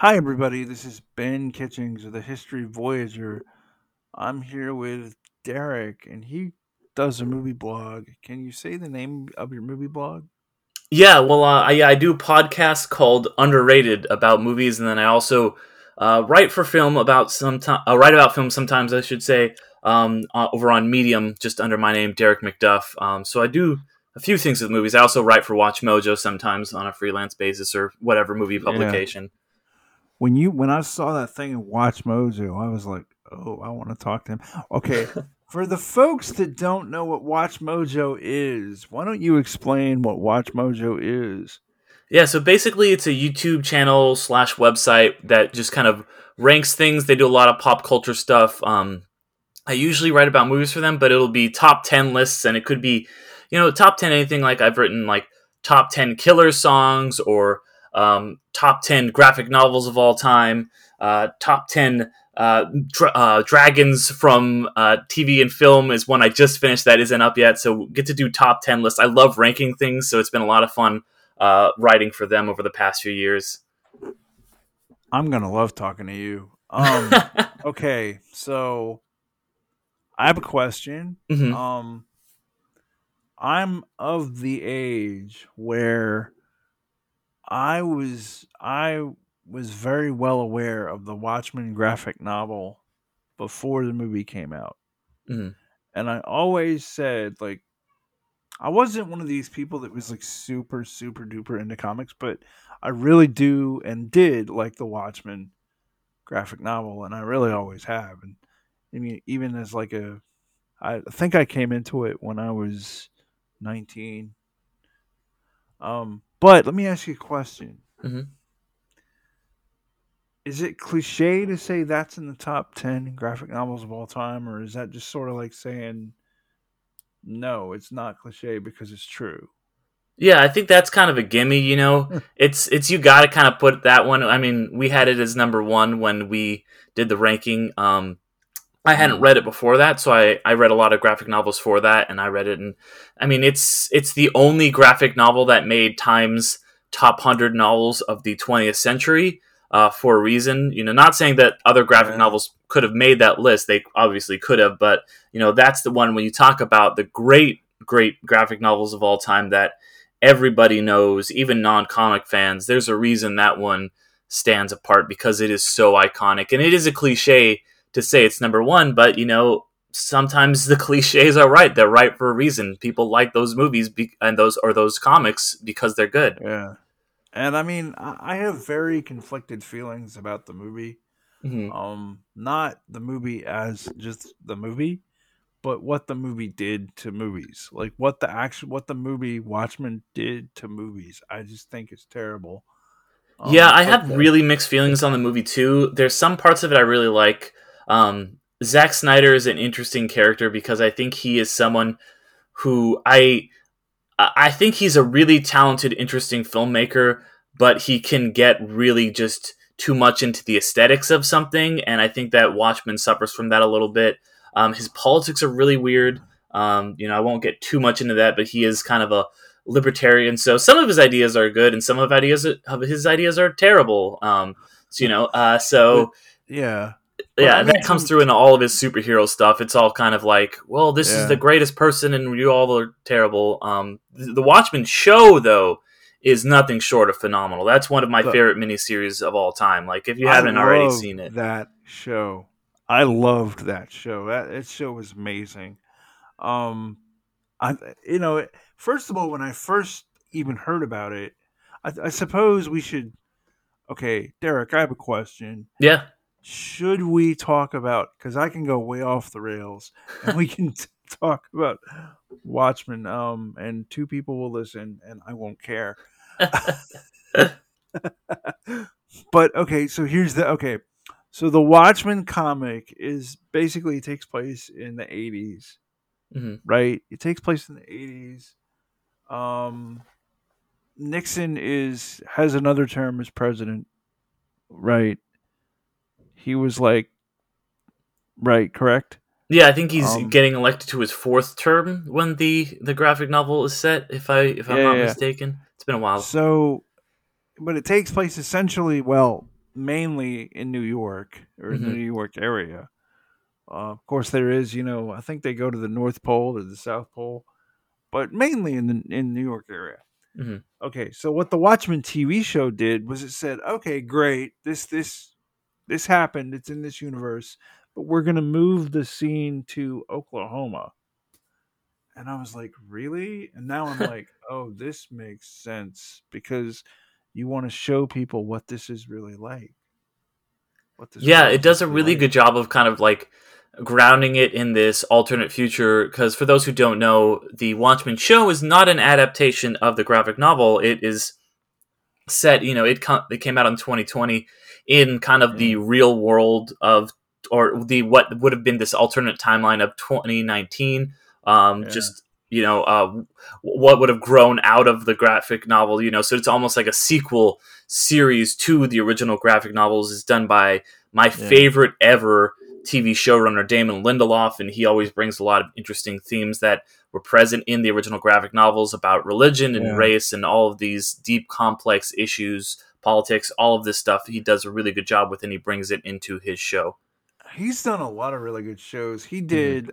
Hi, everybody. This is Ben Kitchings of the History Voyager. I'm here with Derick, and he does a movie blog. Can you say the name of your movie blog? Yeah, well, uh, I, I do podcasts called Underrated about movies, and then I also uh, write for film about some uh, write about film sometimes, I should say, um, uh, over on Medium, just under my name, Derick McDuff. Um, so I do a few things with movies. I also write for WatchMojo sometimes on a freelance basis or whatever movie publication. When you when I saw that thing in WatchMojo, I was like, "Oh, I want to talk to him." Okay, for the folks that don't know what WatchMojo is, why don't you explain what WatchMojo is? Yeah, so basically, it's a YouTube channel slash website that just kind of ranks things. They do a lot of pop culture stuff. Um, I usually write about movies for them, but it'll be top ten lists, and it could be, you know, top ten anything. Like I've written like top ten killer songs or um, top ten graphic novels of all time, uh, top ten uh, dra- uh, dragons from uh, TV and film is one I just finished that isn't up yet. So get to do top ten lists. I love ranking things, so it's been a lot of fun uh, writing for them over the past few years. I'm gonna love talking to you. Um, okay, so I have a question. Mhm. Um, I'm of the age where I was I was very well aware of the Watchmen graphic novel before the movie came out. Mhm. And I always said like I wasn't one of these people that was like super super duper into comics, but I really do and did like the Watchmen graphic novel and I really always have. And I mean even as like a I think I came into it when I was 19. Um but let me ask you a question. Mhm. Is it cliche to say that's in the top 10 graphic novels of all time or is that just sort of like saying no, it's not cliche because it's true? Yeah, I think that's kind of a gimme. You know, it's it's you got to kind of put that one. I mean, we had it as number one when we did the ranking. Um, I hadn't read it before that, so I, I read a lot of graphic novels for that, and I read it, and I mean, it's it's the only graphic novel that made Time's top hundred novels of the 20th century uh, for a reason. You know, not saying that other graphic Yeah. novels could have made that list; they obviously could have, but you know, that's the one when you talk about the great great graphic novels of all time that everybody knows, even non-comic fans. There's a reason that one stands apart because it is so iconic, and it is a cliche to say it's number one, but you know, sometimes the cliches are right. They're right for a reason. People like those movies be- and those or those comics because they're good. Yeah. And I mean, I have very conflicted feelings about the movie. Mhm. Um, not the movie as just the movie, but what the movie did to movies. Like what the action, what the movie Watchmen did to movies. I just think it's terrible. Um, yeah, I have really mixed feelings on the movie too. There's some parts of it I really like. Um, Zack Snyder is an interesting character because I think he is someone who I I think he's a really talented, interesting filmmaker, but he can get really just too much into the aesthetics of something, and I think that Watchmen suffers from that a little bit. Um, his politics are really weird. Um, you know, I won't get too much into that, but he is kind of a libertarian. So some of his ideas are good, and some of ideas of his ideas are terrible. Um, so you know, uh, so Yeah. But yeah, I mean, that comes through in all of his superhero stuff. It's all kind of like, well, this Yeah. is the greatest person, and you all are terrible. Um, the, the Watchmen show, though, is nothing short of phenomenal. That's one of my Look. favorite miniseries of all time. Like, if you I haven't already seen it, that show. I loved that show. That that show was amazing. Um, I you know, first of all, when I first even heard about it, I, I suppose we should. Okay, Derick, I have a question. yeah, Should we talk about? Because I can go way off the rails, and we can t- talk about Watchmen. Um, and two people will listen, and I won't care. but okay, so here's the okay. So the Watchmen comic is basically takes place in the 80s, Mhm. right? It takes place in the 80s. Um Nixon is has another term as president, right? He was like right, correct? yeah. I think he's Um, getting elected to his fourth term when the the graphic novel is set. If I if I'm Yeah, not yeah. mistaken, it's been a while. So but it takes place essentially well, mainly in New York or in the New York area. Uh, of course, there is, you know, I think they go to the North Pole or the South Pole, but mainly in the in New York area. hmm Okay, so what the Watchmen TV show did was it said, okay, great, this this this happened, it's in this universe, but we're gonna move the scene to Oklahoma. And I was like, really? And now I'm like, oh, this makes sense because you want to show people what this is really like, what this Yeah, it does a really really like. good job of kind of like grounding it in this alternate future. Because for those who don't know, the Watchmen show is not an adaptation of the graphic novel. It is set, you know, it, com- it came out in 2020 in kind of the real world of, or the what would have been this alternate timeline of 2019. Um, yeah, just you know, uh, what would have grown out of the graphic novel. You know, so it's almost like a sequel series to the original graphic novels. Is done by my yeah, favorite ever TV showrunner Damon Lindelof, and he always brings a lot of interesting themes that were present in the original graphic novels about religion and yeah. race and all of these deep, complex issues, politics, all of this stuff. He does a really good job with, and he brings it into his show. He's done a lot of really good shows. He hmm did,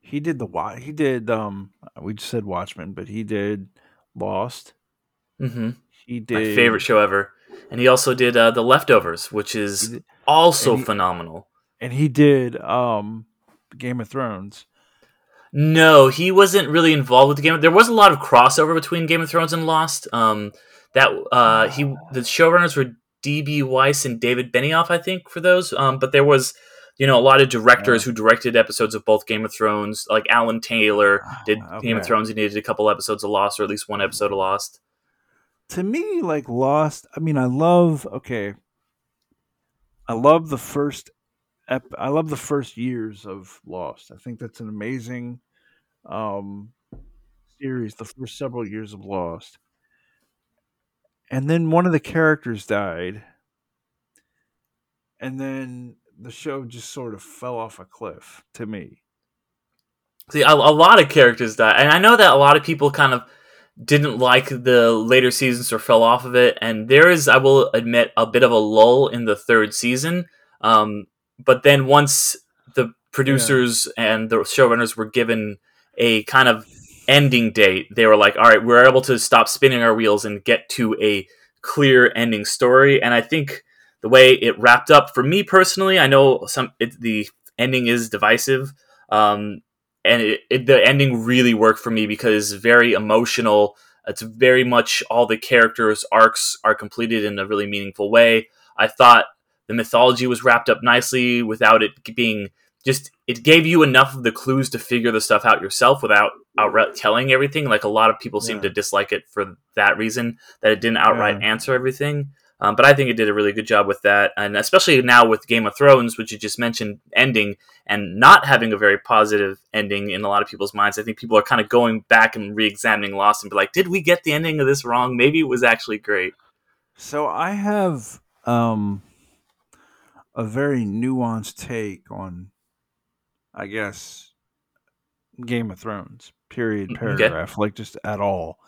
he did the Wa- he did um we just said Watchmen, but he did Lost. hmm He My favorite show ever. And he also did uh, The Leftovers, which is did and also he phenomenal. and he did um Game of Thrones. No, he wasn't really involved with the game. There was a lot of crossover between Game of Thrones and Lost. Um, that uh, he the showrunners were D.B. Weiss and David Benioff, I think, for those. Um, but there was, you know, a lot of directors who directed episodes of both Game of Thrones, like Alan Taylor did Game of okay. Thrones. He did a couple episodes of Lost, or at least one episode of Lost. To me, like Lost, I mean, I love okay, I love the first ep- I love the first years of Lost. I think that's an amazing um series, the first several years of Lost. And then one of the characters died, and then the show just sort of fell off a cliff to me. See, a, a lot of characters die, and I know that a lot of people kind of didn't like the later seasons or fell off of it. And there is, I will admit, a bit of a lull in the third season. Um, but then once the Yeah. producers and the showrunners were given a kind of ending date, they were like, all right, we're able to stop spinning our wheels and get to a clear ending story. And I think the way it wrapped up for me personally, I know some it, the ending is divisive. Um, and it, it, the ending really worked for me because it's very emotional. It's very much all the characters' arcs are completed in a really meaningful way. I thought the mythology was wrapped up nicely without it being just. It gave you enough of the clues to figure the stuff out yourself without outright telling everything. Like a lot of people seem to dislike it for that reason that it didn't outright Yeah. answer everything. Um, but I think it did a really good job with that, and especially now with Game of Thrones, which you just mentioned, ending and not having a very positive ending in a lot of people's minds. I think people are kind of going back and re-examining Lost and be like, "Did we get the ending of this wrong? Maybe it was actually great." So I have um a very nuanced take on I guess Game of Thrones. Period Mm, Okay. paragraph like just at all.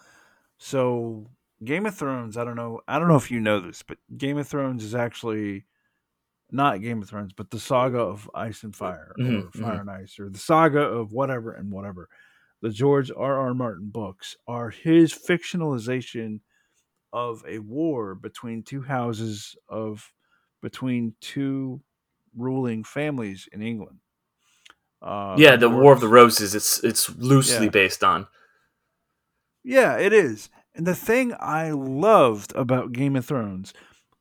So Game of Thrones, I don't know I don't know if you know this, but Game of Thrones is actually not Game of Thrones, but the saga of Ice and Fire hmm or Fire and Ice or the saga of whatever and whatever. The George R. R. Martin books are his fictionalization of a war between two houses of between two ruling families in England. Uh, Yeah, the War of the Roses. It's it's loosely Yeah, based on. yeah, it is. And the thing I loved about Game of Thrones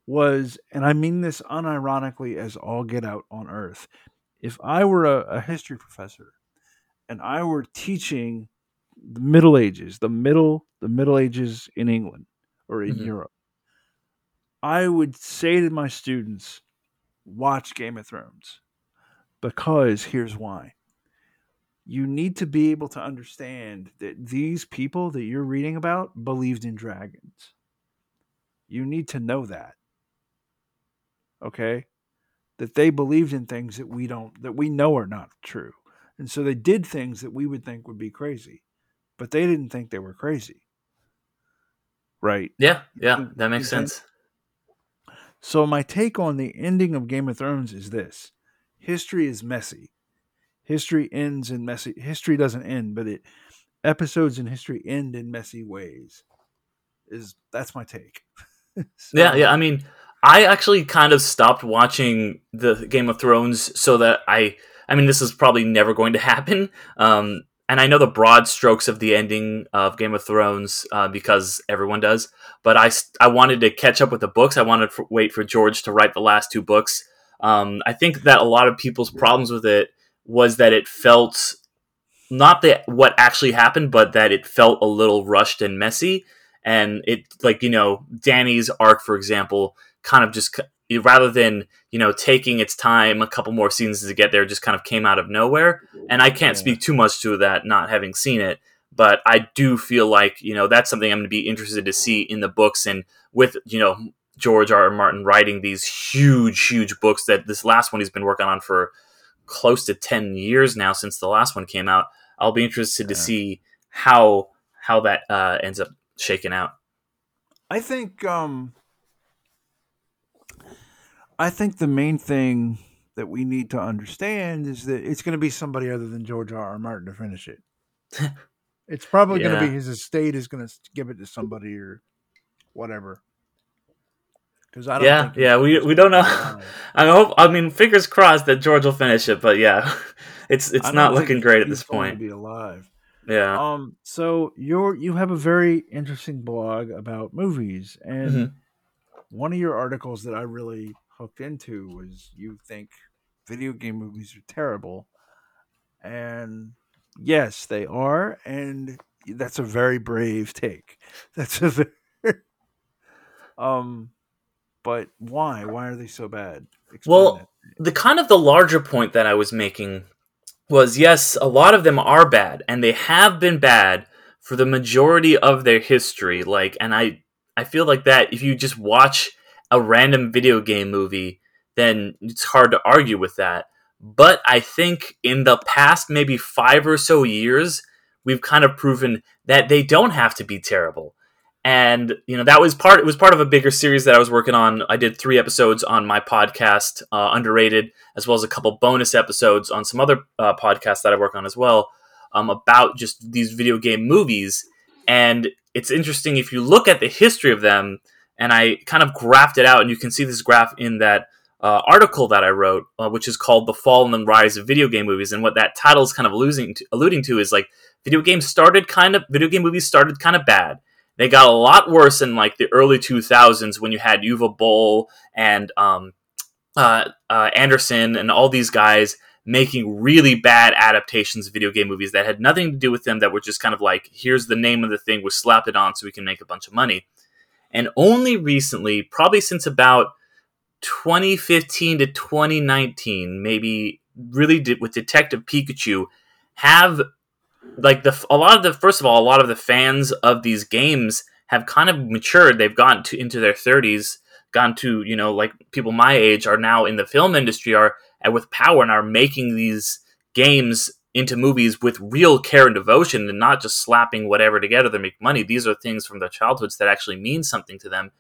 was, and I mean this unironically as all get out on Earth. If I were a, a history professor and I were teaching the Middle Ages, the middle, the Middle Ages in England or in hmm Europe, I would say to my students, watch Game of Thrones because here's why. You need to be able to understand that these people that you're reading about believed in dragons. You need to know that, okay? That they believed in things that we don't that we know are not true. And so they did things that we would think would be crazy, but they didn't think they were crazy, right? Yeah, yeah, that makes sense. So my take on the ending of Game of Thrones is this: history is messy. History ends in messy. History doesn't end, but it episodes in history end in messy ways. Is that's my take. so, yeah, yeah. I mean, I actually kind of stopped watching the Game of Thrones so that I. I mean, this is probably never going to happen. Um, and I know the broad strokes of the ending of Game of Thrones uh, because everyone does. But I, I wanted to catch up with the books. I wanted to wait for George to write the last two books. Um, I think that a lot of people's problems with it was that it felt not that what actually happened, but that it felt a little rushed and messy. And it, like you know, Dany's arc, for example, kind of just rather than you know taking its time a couple more seasons to get there just kind of came out of nowhere. And i can't speak too much to that not having seen it but i do feel like you know that's something i'm going to be interested to see in the books and with you know george r. r martin writing these huge huge books that this last one he's been working on for close to 10 years now since the last one came out. I'll be interested to see how how that uh, ends up shaking out. I think um I think the main thing that we need to understand is that it's going to be somebody other than George R. R. Martin to finish it. it's probably yeah. going to be his estate is going to give it to somebody or whatever. Because I don't. Yeah, yeah, we we don't know. I hope. I mean, fingers crossed that George will finish it, but yeah, it's it's not looking great at this point. To be alive. Yeah. Um. So you're you have a very interesting blog about movies, and mm-hmm. one of your articles that I really hooked into was you think video game movies are terrible. And yes, they are. And that's a very brave take. That's a very. um, but why? Why are they so bad? Explain well, the kind of the larger point that I was making was yes, a lot of them are bad, and they have been bad for the majority of their history. Like, and I, I feel like that if you just watch a random video game movie, then it's hard to argue with that. But I think in the past maybe five or so years, we've kind of proven that they don't have to be terrible. And you know that was part. It was part of a bigger series that I was working on. I did three episodes on my podcast, uh, underrated, as well as a couple bonus episodes on some other uh, podcasts that I work on as well, um, about just these video game movies. And it's interesting if you look at the history of them and I kind of graphed it out, and you can see this graph in that uh, article that I wrote, uh, which is called "The Fall and the Rise of Video Game Movies," and what that title is kind of to, alluding to is like video games started kind of video game movies started kind of bad. They got a lot worse in like the early 2000s when you had Uwe Boll and um, uh, uh, Anderson and all these guys making really bad adaptations of video game movies that had nothing to do with them that were just kind of like here's the name of the thing we slapped it on so we can make a bunch of money and only recently, probably since about 2015 to 2019, maybe really did with Detective Pikachu, have like the a lot of the first of all, a lot of the fans of these games have kind of matured. They've gone to into their 30s, gone to you know like people my age are now in the film industry are with power and are making these games into movies with real care and devotion and not just slapping whatever together to make money. These are things from their childhoods that actually mean something to them.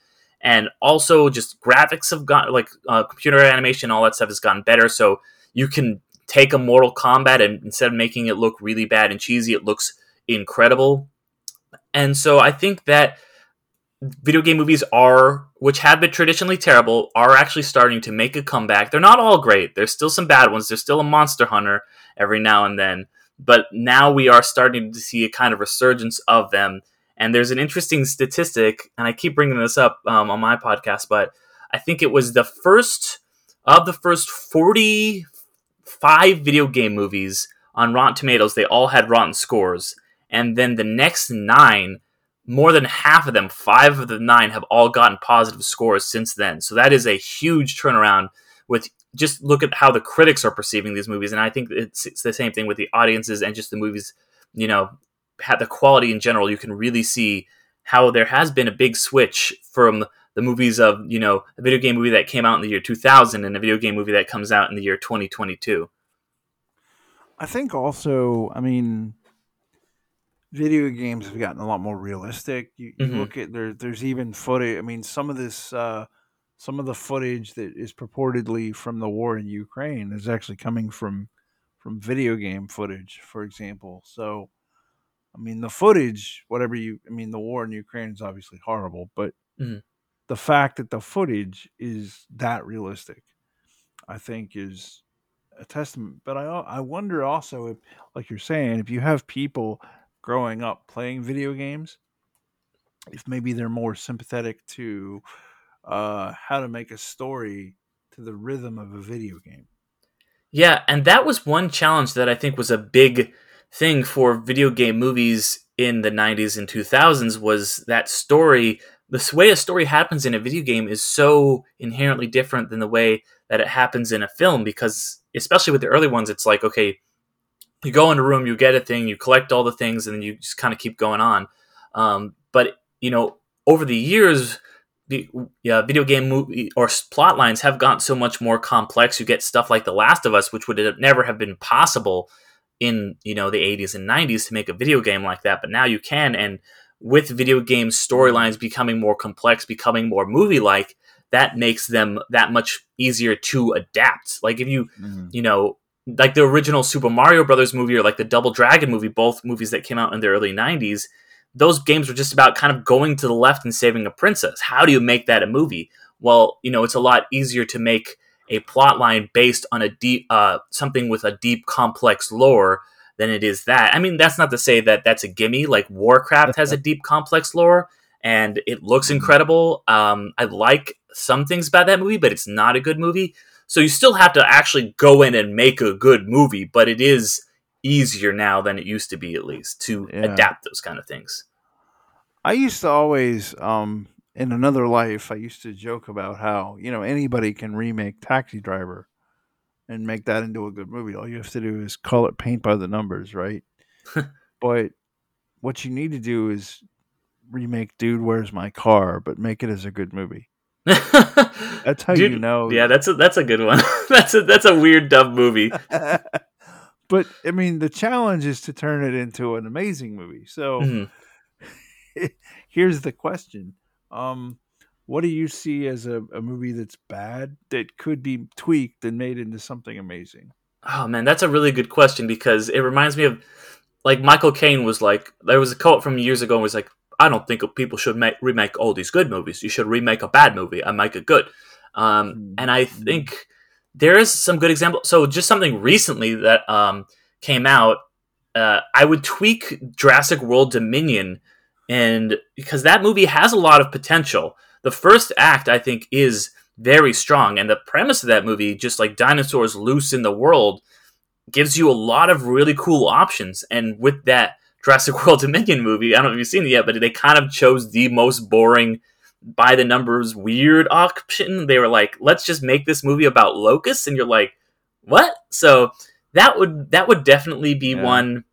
And also, just graphics have gotten like uh, computer animation, all that stuff has gotten better. So you can take a Mortal Kombat and instead of making it look really bad and cheesy, it looks incredible. And so I think that video game movies are, which have been traditionally terrible, are actually starting to make a comeback. They're not all great. There's still some bad ones. There's still a Monster Hunter every now and then. But now we are starting to see a kind of resurgence of them. And there's an interesting statistic, and I keep bringing this up um, on my podcast, but I think it was the first of the first 45 video game movies on Rotten Tomatoes, they all had rotten scores. And then the next nine more than half of them, five of the nine, have all gotten positive scores since then. So that is a huge turnaround. With just look at how the critics are perceiving these movies, and I think it's, it's the same thing with the audiences and just the movies. You know, had the quality in general. You can really see how there has been a big switch from the movies of you know a video game movie that came out in the year 2000 and a video game movie that comes out in the year 2022. I think also, I mean, video games have gotten a lot more realistic. You, you mm-hmm. look at there, there's even footage. I mean, some of this uh, some of the footage that is purportedly from the war in Ukraine is actually coming from from video game footage, for example. So, I mean, the footage, whatever you, I mean, the war in Ukraine is obviously horrible, but Mhm. the fact that the footage is that realistic, I think, is a testament. But I, I wonder also if, like you're saying, if you have people growing up playing video games, if maybe they're more sympathetic to uh, how to make a story to the rhythm of a video game. Yeah, and that was one challenge that I think was a big thing for video game movies in the 90s and 2000s was that story the way a story happens in a video game is so inherently different than the way that it happens in a film because especially with the early ones it's like okay you go in a room you get a thing you collect all the things and then you just kind of keep going on um, but you know over the years yeah, video game movie or plot lines have gotten so much more complex. You get stuff like The Last of Us, which would have never have been possible in you know the 80s and 90s to make a video game like that, but now you can. And with video game storylines becoming more complex, becoming more movie like, that makes them that much easier to adapt. Like if you mm-hmm. you know like the original Super Mario Brothers movie or like the Double Dragon movie, both movies that came out in the early 90s those games were just about kind of going to the left and saving a princess. How do you make that a movie? Well, you know, it's a lot easier to make a plot line based on a deep uh, something with a deep complex lore than it is that. I mean, that's not to say that that's a gimme. Like Warcraft has a deep complex lore and it looks mm-hmm. incredible. Um, I like some things about that movie, but it's not a good movie. So you still have to actually go in and make a good movie, but it is easier now than it used to be, at least, to yeah. adapt those kind of things. I used to always, um, in another life, I used to joke about how you know anybody can remake Taxi Driver and make that into a good movie. All you have to do is call it paint by the numbers, right? but what you need to do is remake Dude, Where's My Car, but make it as a good movie. that's how Dude, you know. Yeah, that's a that's a good one. that's a that's a weird dumb movie. But I mean, the challenge is to turn it into an amazing movie. So. Mm-hmm here's the question. Um, what do you see as a, a movie that's bad that could be tweaked and made into something amazing? Oh man, that's a really good question because it reminds me of like Michael Caine was like there was a quote from years ago and was like I don't think people should make, remake all these good movies. You should remake a bad movie and make it good. Um, mm-hmm. And I think there is some good example. So just something recently that um, came out. Uh, I would tweak Jurassic World Dominion and because that movie has a lot of potential. The first act, I think, is very strong, and the premise of that movie, just like dinosaurs loose in the world, gives you a lot of really cool options. And with that Jurassic World Dominion movie, I don't know if you've seen it yet, but they kind of chose the most boring, by the numbers, weird option. They were like, "Let's just make this movie about locusts," and you're like, "What?" So that would that would definitely be yeah. one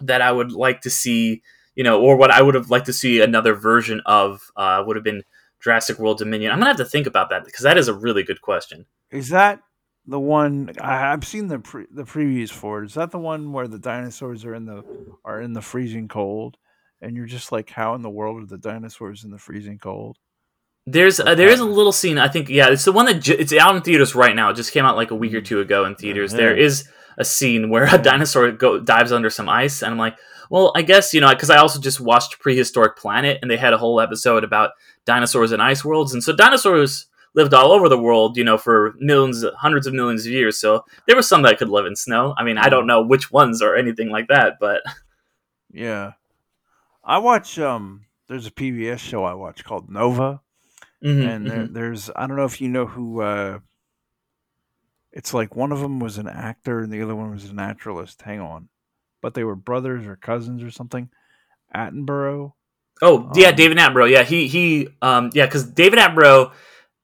that I would like to see you know, or what I would have liked to see another version of uh, would have been Jurassic World Dominion. I'm gonna have to think about that because that is a really good question. Is that the one I, have seen the pre, the previews for? Is that the one where the dinosaurs are in the are in the freezing cold, and you're just like, how in the world are the dinosaurs in the freezing cold? There's uh, there is a little scene. I think yeah, it's the one that it's out in theaters right now. It just came out like a week or mm. two ago in theaters. Yeah. There is a scene where a dinosaur go, dives under some ice, and I'm like, well, I guess you know because I also just watched Prehistoric Planet, and they had a whole episode about dinosaurs and ice worlds, and so dinosaurs lived all over the world, you know, for millions, hundreds of millions of years. So there were some that could live in snow. I mean, I don't know which ones or anything like that, but yeah, I watch. Um, there's a PBS show I watch called Nova, mm-hmm, and there, mm-hmm. there's I don't know if you know who. Uh, it's like one of them was an actor and the other one was a naturalist. Hang on but they were brothers or cousins or something. Attenborough. Oh um, yeah, David Attenborough. Yeah, he he um yeah, because David Attenborough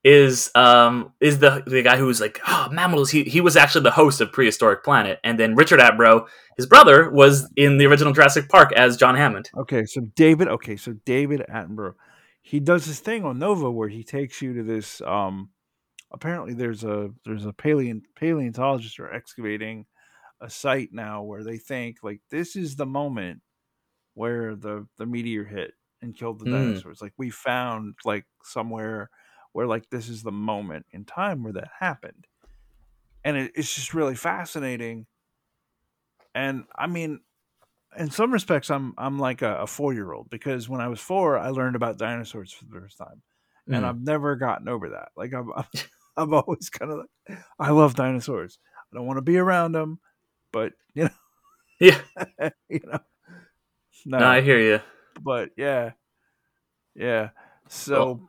is um is the the guy who was like oh mammals. He he was actually the host of Prehistoric Planet, and then Richard Attenborough, his brother, was in the original Jurassic Park as John Hammond. Okay, so David. Okay, so David Attenborough, he does this thing on Nova where he takes you to this um apparently there's a there's a paleo paleontologist or excavating a site now where they think like this is the moment where the the meteor hit and killed the mm. dinosaurs. Like we found like somewhere where like this is the moment in time where that happened. And it, it's just really fascinating. And i mean in some respects i'm i'm like a, a four year old because when i was four i learned about dinosaurs for the first time. And Mm. i've never gotten over that. Like i'm i'm, I'm always kind of like i love dinosaurs. I don't want to be around them but you know Yeah, you know no, no, I hear you. but yeah. Yeah. So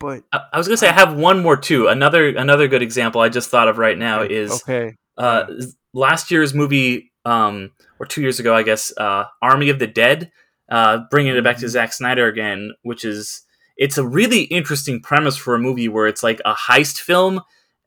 but I, I was gonna say I have one more too. Another another good example I just thought of right now okay, is okay uh, last year's movie, um, or two years ago, I guess, uh, Army of the Dead, uh, bringing it back to Mhm. Zack Snyder again, which is it's a really interesting premise for a movie where it's like a heist film,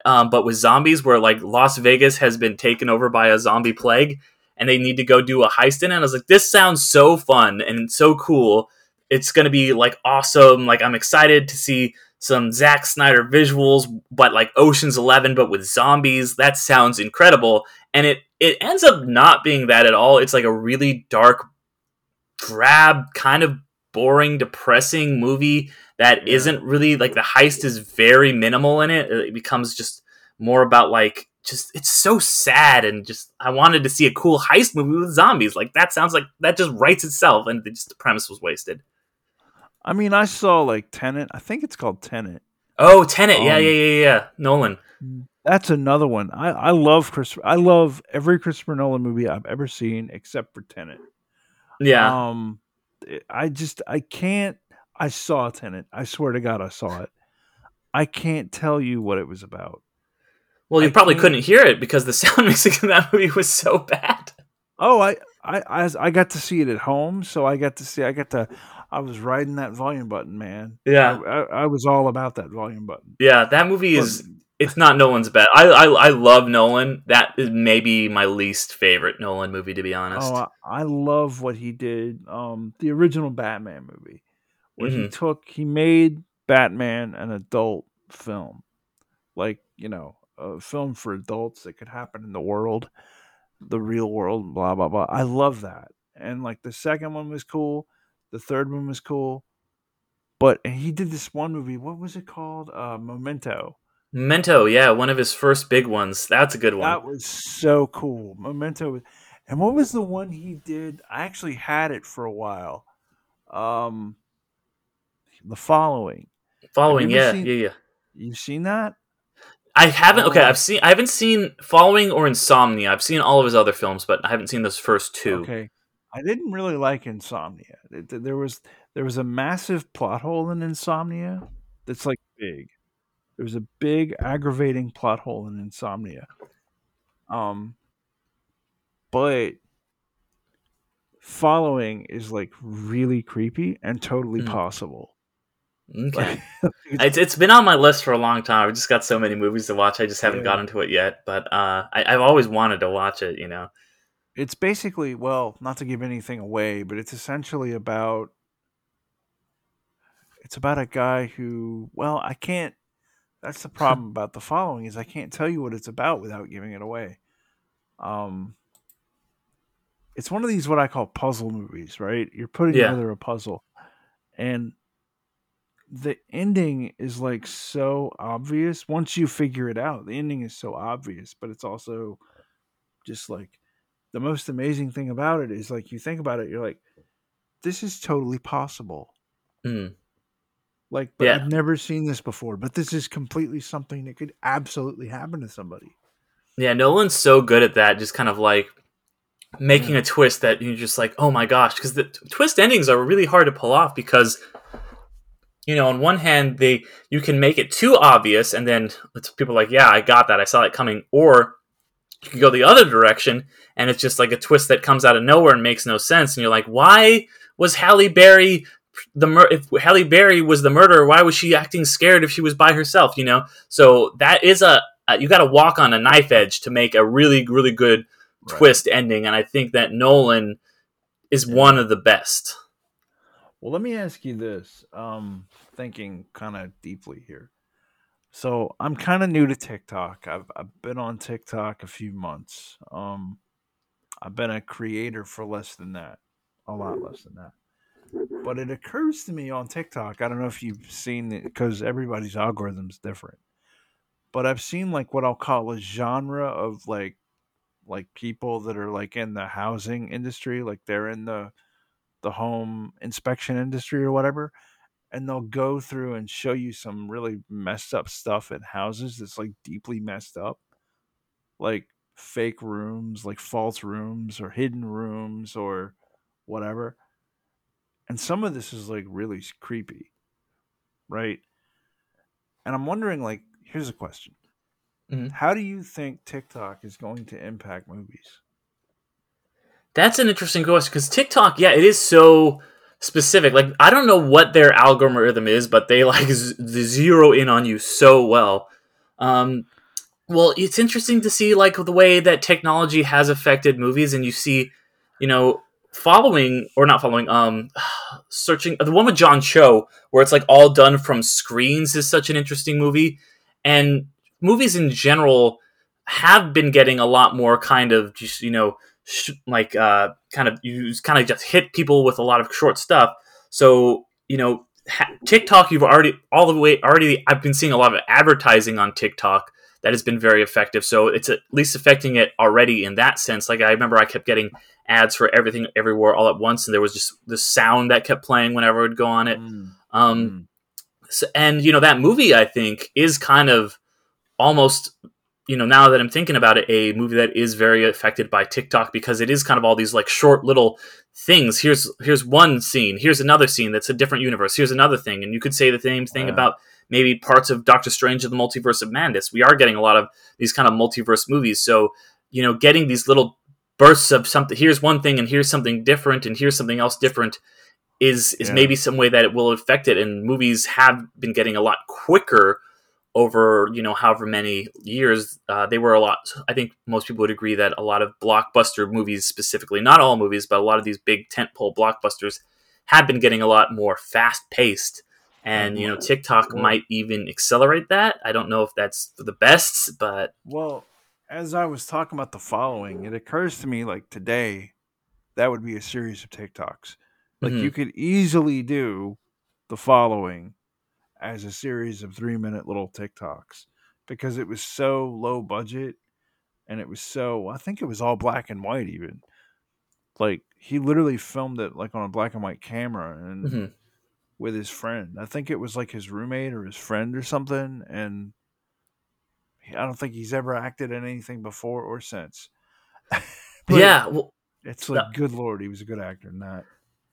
um, but with zombies, where like Las Vegas has been taken over by a zombie plague, and they need to go do a heist in it. And I was like, this sounds so fun and so cool. It's gonna be like awesome. Like I'm excited to see some Zack Snyder visuals, but like Ocean's Eleven, but with zombies. That sounds incredible. And it it ends up not being that at all. It's like a really dark, drab, kind of boring, depressing movie that Yeah. not really like the heist is very minimal in it. It becomes just more about like just it's so sad and just I wanted to see a cool heist movie with zombies. Like that sounds like that just writes itself and just the premise was wasted. I mean i saw like Tenet i think it's called Tenet Oh, Tenet. yeah, Um, yeah, yeah, yeah. Nolan. That's another one. I, I love Chris. I love every Christopher Nolan movie I've ever seen except for Tenet. Yeah. Um, I just I can't. I saw Tenet. I swear to God, I saw it. I can't tell you what it was about. well, you I probably can't- couldn't hear it because the sound mixing in that movie was so bad. Oh, I I I, I got to see it at home, so I got to see. I got to. I was riding that volume button, man. Yeah. I, I was all about that volume button. Yeah, that movie is But- it's not Nolan's best. I, I I love Nolan. That is maybe my least favorite Nolan movie to be honest. Oh, I, I love what he did. Um, the original Batman movie, where he Mhm. took he made Batman an adult film, like you know, a film for adults that could happen in the world, the real world. Blah blah blah. I love that. And like the second one was cool, the third one was cool, but he did this one movie. What was it called? Uh, Memento. Memento, yeah, one of his first big ones. That's a good one. That was so cool. Memento. was- And what was the one he did? I actually had it for a while. Um, the following. Following, yeah, seen- yeah, yeah. You've seen that? I haven't. Okay, Oh. I've seen. I haven't seen Following or Insomnia. I've seen all of his other films, but I haven't seen those first two. Okay. I didn't really like Insomnia. It- there was there was a massive plot hole in Insomnia that's like big. There was a big aggravating plot hole in Insomnia. Um, but following is like really creepy and totally Mhm. possible. Okay, Like, it's it's been on my list for a long time. I've just got so many movies to watch. I just haven't Yeah. gotten to it yet. But uh, I, I've always wanted to watch it. You know. It's basically well not to give anything away but it's essentially about it's about a guy who well i can't that's the problem about the following is i can't tell you what it's about without giving it away. Um it's one of these what i call puzzle movies right? You're putting Yeah. together a puzzle. And the ending is like so obvious once you figure it out. The ending is so obvious but it's also just like the most amazing thing about it is like you think about it you're like this is totally possible Mm. like but Yeah. i've never seen this before but this is completely something that could absolutely happen to somebody Yeah, Nolan's so good at that, just kind of like making a twist that you're just like, oh my gosh, because the t- twist endings are really hard to pull off because, you know, on one hand, they you can make it too obvious, and then it's, people are like, yeah, I got that, I saw it coming, or you can go the other direction, and it's just like a twist that comes out of nowhere and makes no sense, and you're like, why was Halle Berry the mur- if Halle Berry was the murderer, why was she acting scared if she was by herself? You know, so that is a uh, you got to walk on a knife edge to make a really really good Right. twist ending, and I think that Nolan is Yeah. one of the best. well let me ask you this um thinking kind of deeply here so i'm kind of new to tiktok I've, I've been on tiktok a few months um i've been a creator for less than that a lot less than that But it occurs to me on TikTok. I don't know if you've seen it because everybody's algorithm's different. But I've seen like what I'll call a genre of like like people that are like in the housing industry, like they're in the the home inspection industry or whatever, and they'll go through and show you some really messed up stuff in houses that's like deeply messed up. Like fake rooms, like false rooms or hidden rooms or whatever. And some of this is like really creepy, right? And I'm wondering like here's a question. Mhm. How do you think TikTok is going to impact movies? That's an interesting question because TikTok, yeah, it is so specific. Like I don't know what their algorithm is, but they like z- zero in on you so well. Um, well, it's interesting to see like the way that technology has affected movies, and you see, you know, following or not following, um, searching the one with John Cho, where it's like all done from screens, is such an interesting movie, and movies in general have been getting a lot more kind of just you know sh- like uh, kind of you kind of just hit people with a lot of short stuff. So you know, ha- TikTok, you've already all the way already. I've been seeing a lot of advertising on TikTok that has been very effective. So it's at least affecting it already in that sense. Like I remember, I kept getting ads for everything everywhere all at once, and there was just the sound that kept playing whenever I would go on it. Mm, Um, mm. so, and you know that movie I think is kind of almost you know now that I'm thinking about it a movie that is very affected by TikTok because it is kind of all these like short little things. Here's here's one scene. Here's another scene that's a different universe. Here's another thing. And you could say the same thing Yeah. about maybe parts of Doctor Strange of the Multiverse of Madness. We are getting a lot of these kind of multiverse movies. So you know getting these little bursts of something here's one thing and here's something different and here's something else different is is Yeah. maybe some way that it will affect it. And movies have been getting a lot quicker over you know however many years uh, they were a lot i think most people would agree that a lot of blockbuster movies specifically not all movies but a lot of these big tentpole blockbusters have been getting a lot more fast paced and you know tiktok Well- might even accelerate that i don't know if that's for the best but Well, as I was talking about the following, it occurs to me like today that would be a series of TikToks. Like Mhm. you could easily do the following as a series of three minute little TikToks because it was so low budget and it was so I think it was all black and white even. Like he literally filmed it like on a black and white camera and mhm. with his friend. I think it was like his roommate or his friend or something. And I don't think he's ever acted in anything before or since. Yeah well, it's like, good lord, he was a good actor in that.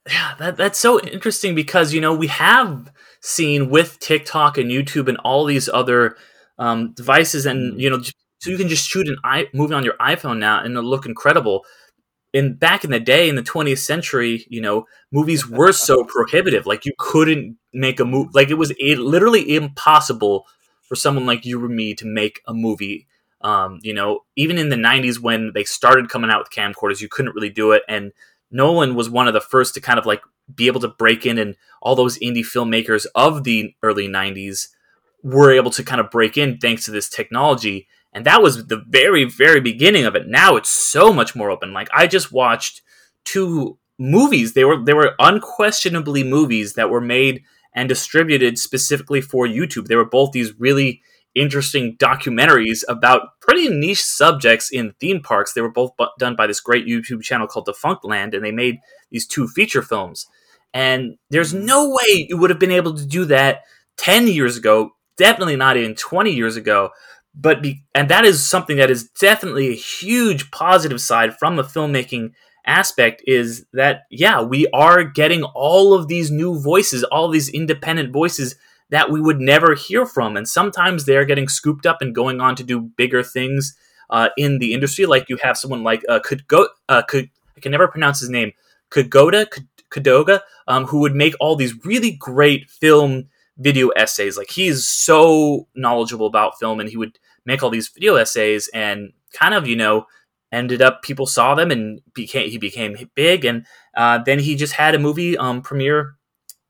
Yeah, that, that's so interesting because you know we have seen with TikTok and YouTube and all these other um, devices, and Mhm. you know, so you can just shoot an i movie on your iPhone now and it'll look incredible. In back in the day, in the 20th century, you know, movies were so prohibitive. Like you couldn't make a movie. Like it was it, literally impossible for someone like you or me to make a movie. Um, you know, even in the 90s when they started coming out with camcorders, you couldn't really do it. And Nolan was one of the first to kind of like be able to break in, and all those indie filmmakers of the early 90s were able to kind of break in thanks to this technology. And that was the very, very beginning of it. Now it's so much more open. Like I just watched two movies. They were they were unquestionably movies that were made and distributed specifically for YouTube. They were both these really interesting documentaries about pretty niche subjects in theme parks. They were both bu- done by this great YouTube channel called Defunctland, and they made these two feature films. And there's mm. no way you would have been able to do that 10 years ago, definitely not even 20 years ago. But be, and that is something that is definitely a huge positive side from the filmmaking aspect is that yeah, we are getting all of these new voices, all these independent voices that we would never hear from. And sometimes they're getting scooped up and going on to do bigger things uh, in the industry. Like you have someone like uh, could go, uh, could I can never pronounce his name, Kagoda Kadoga, um, who would make all these really great film video essays. Like he's so knowledgeable about film, and he would make all these video essays, and kind of you know ended up people saw them and became he became big, and uh, then he just had a movie um, premiere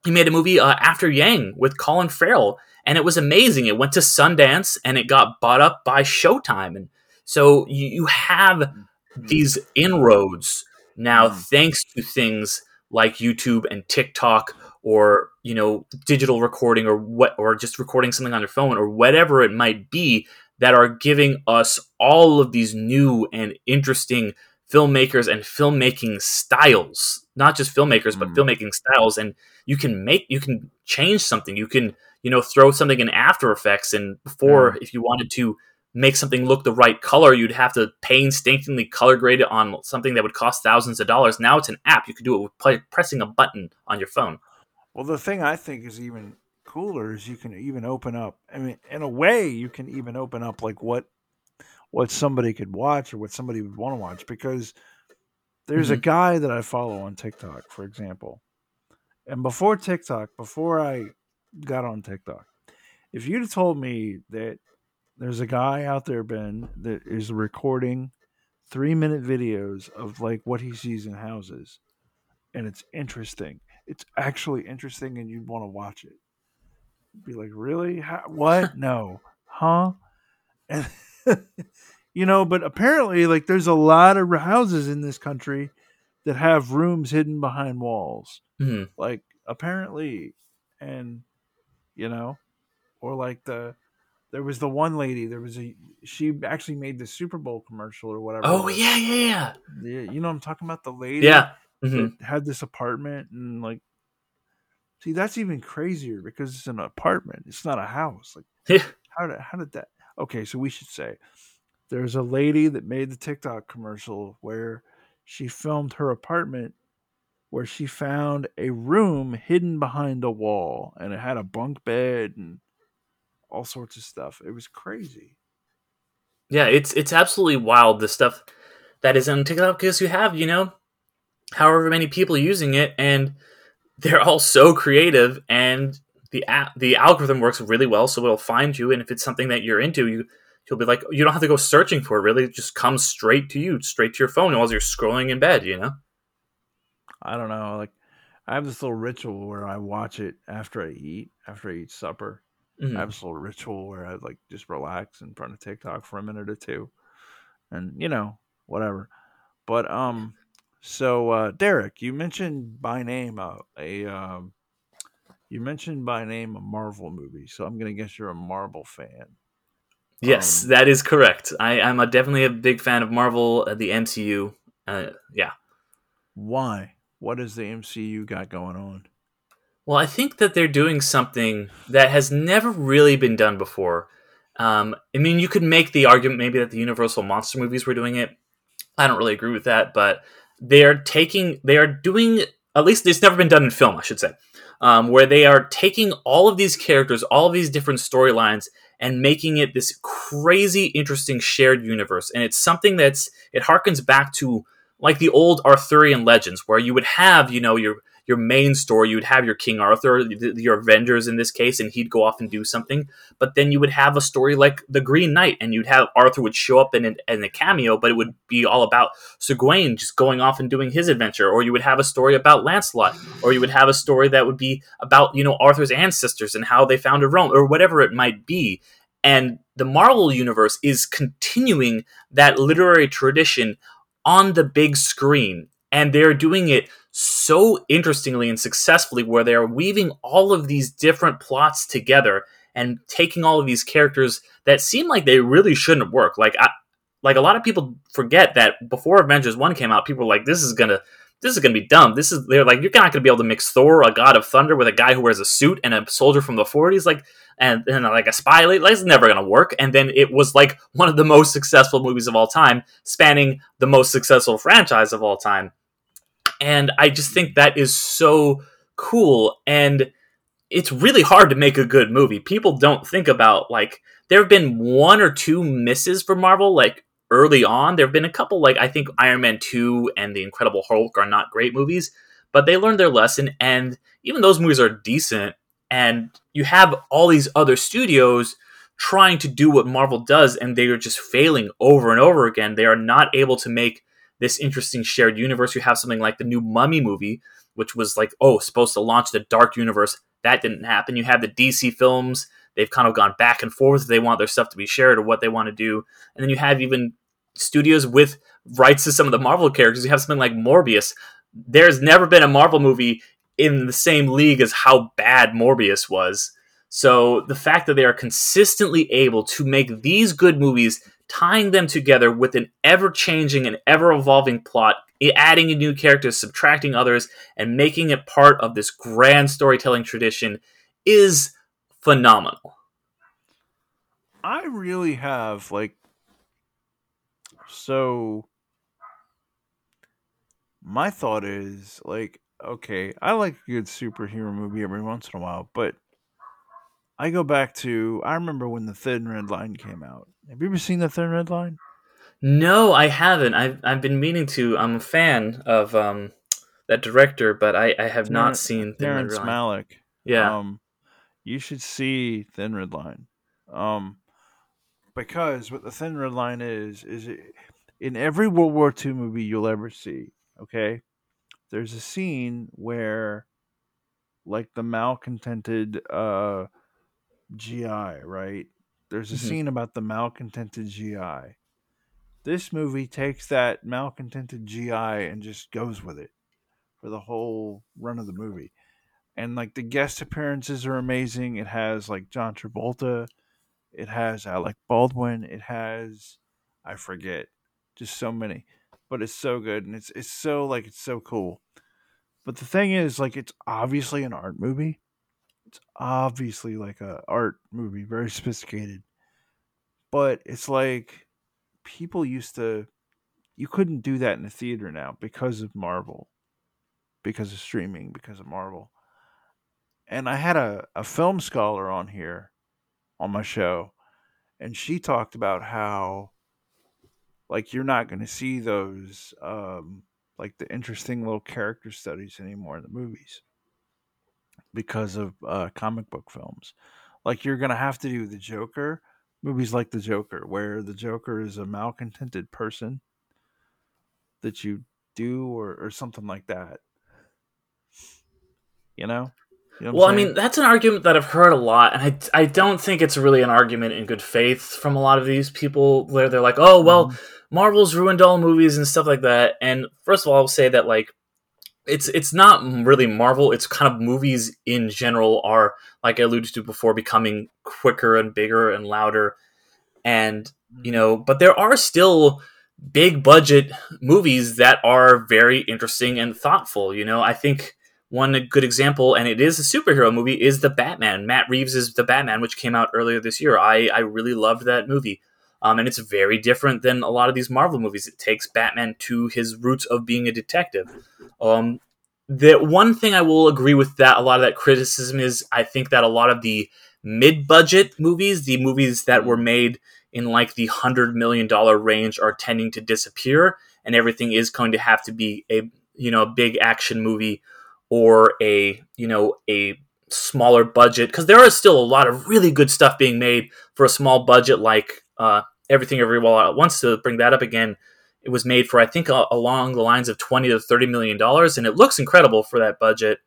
he made a movie uh, after Yang with Colin Farrell, and it was amazing. It went to Sundance and it got bought up by Showtime, and so you, you have these inroads now Mm. thanks to things like YouTube and TikTok or you know digital recording or what or just recording something on your phone or whatever it might be that are giving us all of these new and interesting filmmakers and filmmaking styles not just filmmakers but Mm. filmmaking styles. And you can make you can change something. You can you know throw something in after effects and before if you wanted to make something look the right color you'd have to painstakingly color grade it on something that would cost thousands of dollars. Now it's an app. You can do it with pressing a button on your phone. Well, the thing I think is even cooler is you can even open up. I mean, in a way, you can even open up like what what somebody could watch or what somebody would want to watch because there's a mm-hmm. guy that I follow on TikTok, for example. And before TikTok, before I got on TikTok, if you'd have told me that there's a guy out there, Ben, that is recording three minute videos of like what he sees in houses, and it's interesting. It's actually interesting, and you'd want to watch it. Be like, really? How, what? no, huh? And you know, but apparently, like, there's a lot of houses in this country that have rooms hidden behind walls. Mhm. Like, apparently, and you know, or like the there was the one lady. There was a she actually made the Super Bowl commercial or whatever. oh yeah yeah Yeah, you know I'm talking about the lady yeah hmm that had this apartment and like see that's even crazier because it's an apartment it's not a house like yeah how did, how did that okay so we should say there's a lady that made the tiktok commercial where she filmed her apartment where she found a room hidden behind a wall and it had a bunk bed and all sorts of stuff. It was crazy. Yeah, it's it's absolutely wild the stuff that is on TikTok because you have, you know, however many people using it and they're all so creative and the app, the algorithm works really well so it'll find you and if it's something that you're into you you'll be like you don't have to go searching for it really it just comes straight to you straight to your phone while you're scrolling in bed you know i don't know like i have this little ritual where i watch it after i eat after i eat supper Mhm. I have this little ritual where I like just relax in front of TikTok for a minute or two, and you know whatever. But um, so uh, Derick, you mentioned by name a, a um, you mentioned by name a Marvel movie, so I'm gonna guess you're a Marvel fan. yes Um, that is correct I, i'm a, definitely a big fan of marvel uh, the mcu uh, yeah Why? What has the MCU got going on? Well, I think that they're doing something that has never really been done before. Um, I mean, you could make the argument maybe that the Universal monster movies were doing it. I don't really agree with that, but they are taking, they are doing, at least it's never been done in film, I should say, um, where they are taking all of these characters, all of these different storylines, and making it this crazy, interesting shared universe. And it's something that's, it harkens back to like the old Arthurian legends, where you would have, you know, your your main story, you would have your King Arthur, your Avengers in this case, and he'd go off and do something. But then you would have a story like the Green Knight, and you'd have Arthur would show up in, an, in a cameo, but it would be all about Sir Gawain just going off and doing his adventure. Or you would have a story about Lancelot, or you would have a story that would be about you know Arthur's ancestors and how they founded Rome, or whatever it might be. And the Marvel universe is continuing that literary tradition on the big screen, and they're doing it so interestingly and successfully where they are weaving all of these different plots together and taking all of these characters that seem like they really shouldn't work. Like I, like a lot of people forget that before Avengers 1 came out people were like this is going to this is going to be dumb. This is they're like you're not going to be able to mix Thor a god of thunder with a guy who wears a suit and a soldier from the 40s like and, and like a spy. Like it's never going to work. And then it was like one of the most successful movies of all time spanning the most successful franchise of all time and I just think that is so cool. And it's really hard to make a good movie. People don't think about like there have been one or two misses for Marvel, like early on. There have been a couple, like I think Iron Man 2 and The Incredible Hulk are not great movies, but they learned their lesson, and even those movies are decent. And you have all these other studios trying to do what Marvel does, and they are just failing over and over again. They are not able to make this interesting shared universe. You have something like the new Mummy movie, which was like, oh, supposed to launch the dark universe. That didn't happen. You have the DC films. They've kind of gone back and forth. They want their stuff to be shared or what they want to do. And then you have even studios with rights to some of the Marvel characters. You have something like Morbius. there's never been a Marvel movie in the same league as how bad Morbius was. So the fact that they are consistently able to make these good movies, tying them together with an ever changing and ever evolving plot, adding new characters, subtracting others, and making it part of this grand storytelling tradition is phenomenal. I really have like so my thought is like okay, I like a good superhero movie every once in a while, but I go back to I remember when the Thin Red Line came out. Have you ever seen the Thin Red Line? No, I haven't. I've I've been meaning to. I'm a fan of um that director, but I, I have not seen Thin Terrence Red Line. Malick. Yeah. Um, you should see Thin Red Line. Um, because what the Thin Red Line is is it, in every World War II movie you'll ever see. Okay, there's a scene where, like the malcontented uh, GI, right? There's a mm-hmm. scene about the malcontented GI. This movie takes that malcontented GI and just goes with it for the whole run of the movie. And like the guest appearances are amazing. It has like John Travolta, it has Alec Baldwin, it has I forget, just so many. But it's so good and it's it's so like it's so cool. But the thing is like it's obviously an art movie. It's obviously like a art movie, very sophisticated. But it's like people used to you couldn't do that in the theater now because of Marvel. Because of streaming, because of Marvel and I had a, a film scholar on here on my show, and she talked about how like you're not going to see those um, like the interesting little character studies anymore in the movies because of uh, comic book films. Like you're going to have to do the Joker movies like the Joker, where the Joker is a malcontented person that you do or, or something like that. You know? You know well, I mean, that's an argument that I've heard a lot, and I, I don't think it's really an argument in good faith from a lot of these people where they're like, oh, well, mm-hmm. Marvel's ruined all movies and stuff like that. And first of all, I'll say that, like, it's it's not really Marvel. It's kind of movies in general are, like I alluded to before, becoming quicker and bigger and louder. And, you know, mm-hmm. but there are still big budget movies that are very interesting and thoughtful. You know, I think one good example, and it is a superhero movie, is The Batman. Matt Reeves is The Batman, which came out earlier this year. I, I really loved that movie. Um, and it's very different than a lot of these Marvel movies. It takes Batman to his roots of being a detective. Um, the one thing I will agree with that a lot of that criticism is I think that a lot of the mid-budget movies, the movies that were made in like the hundred million dollar range, are tending to disappear, and everything is going to have to be a you know a big action movie or a you know a smaller budget because there is still a lot of really good stuff being made for a small budget like uh, everything everywhere at once to bring that up again it was made for i think uh, along the lines of 20 to 30 million dollars and it looks incredible for that budget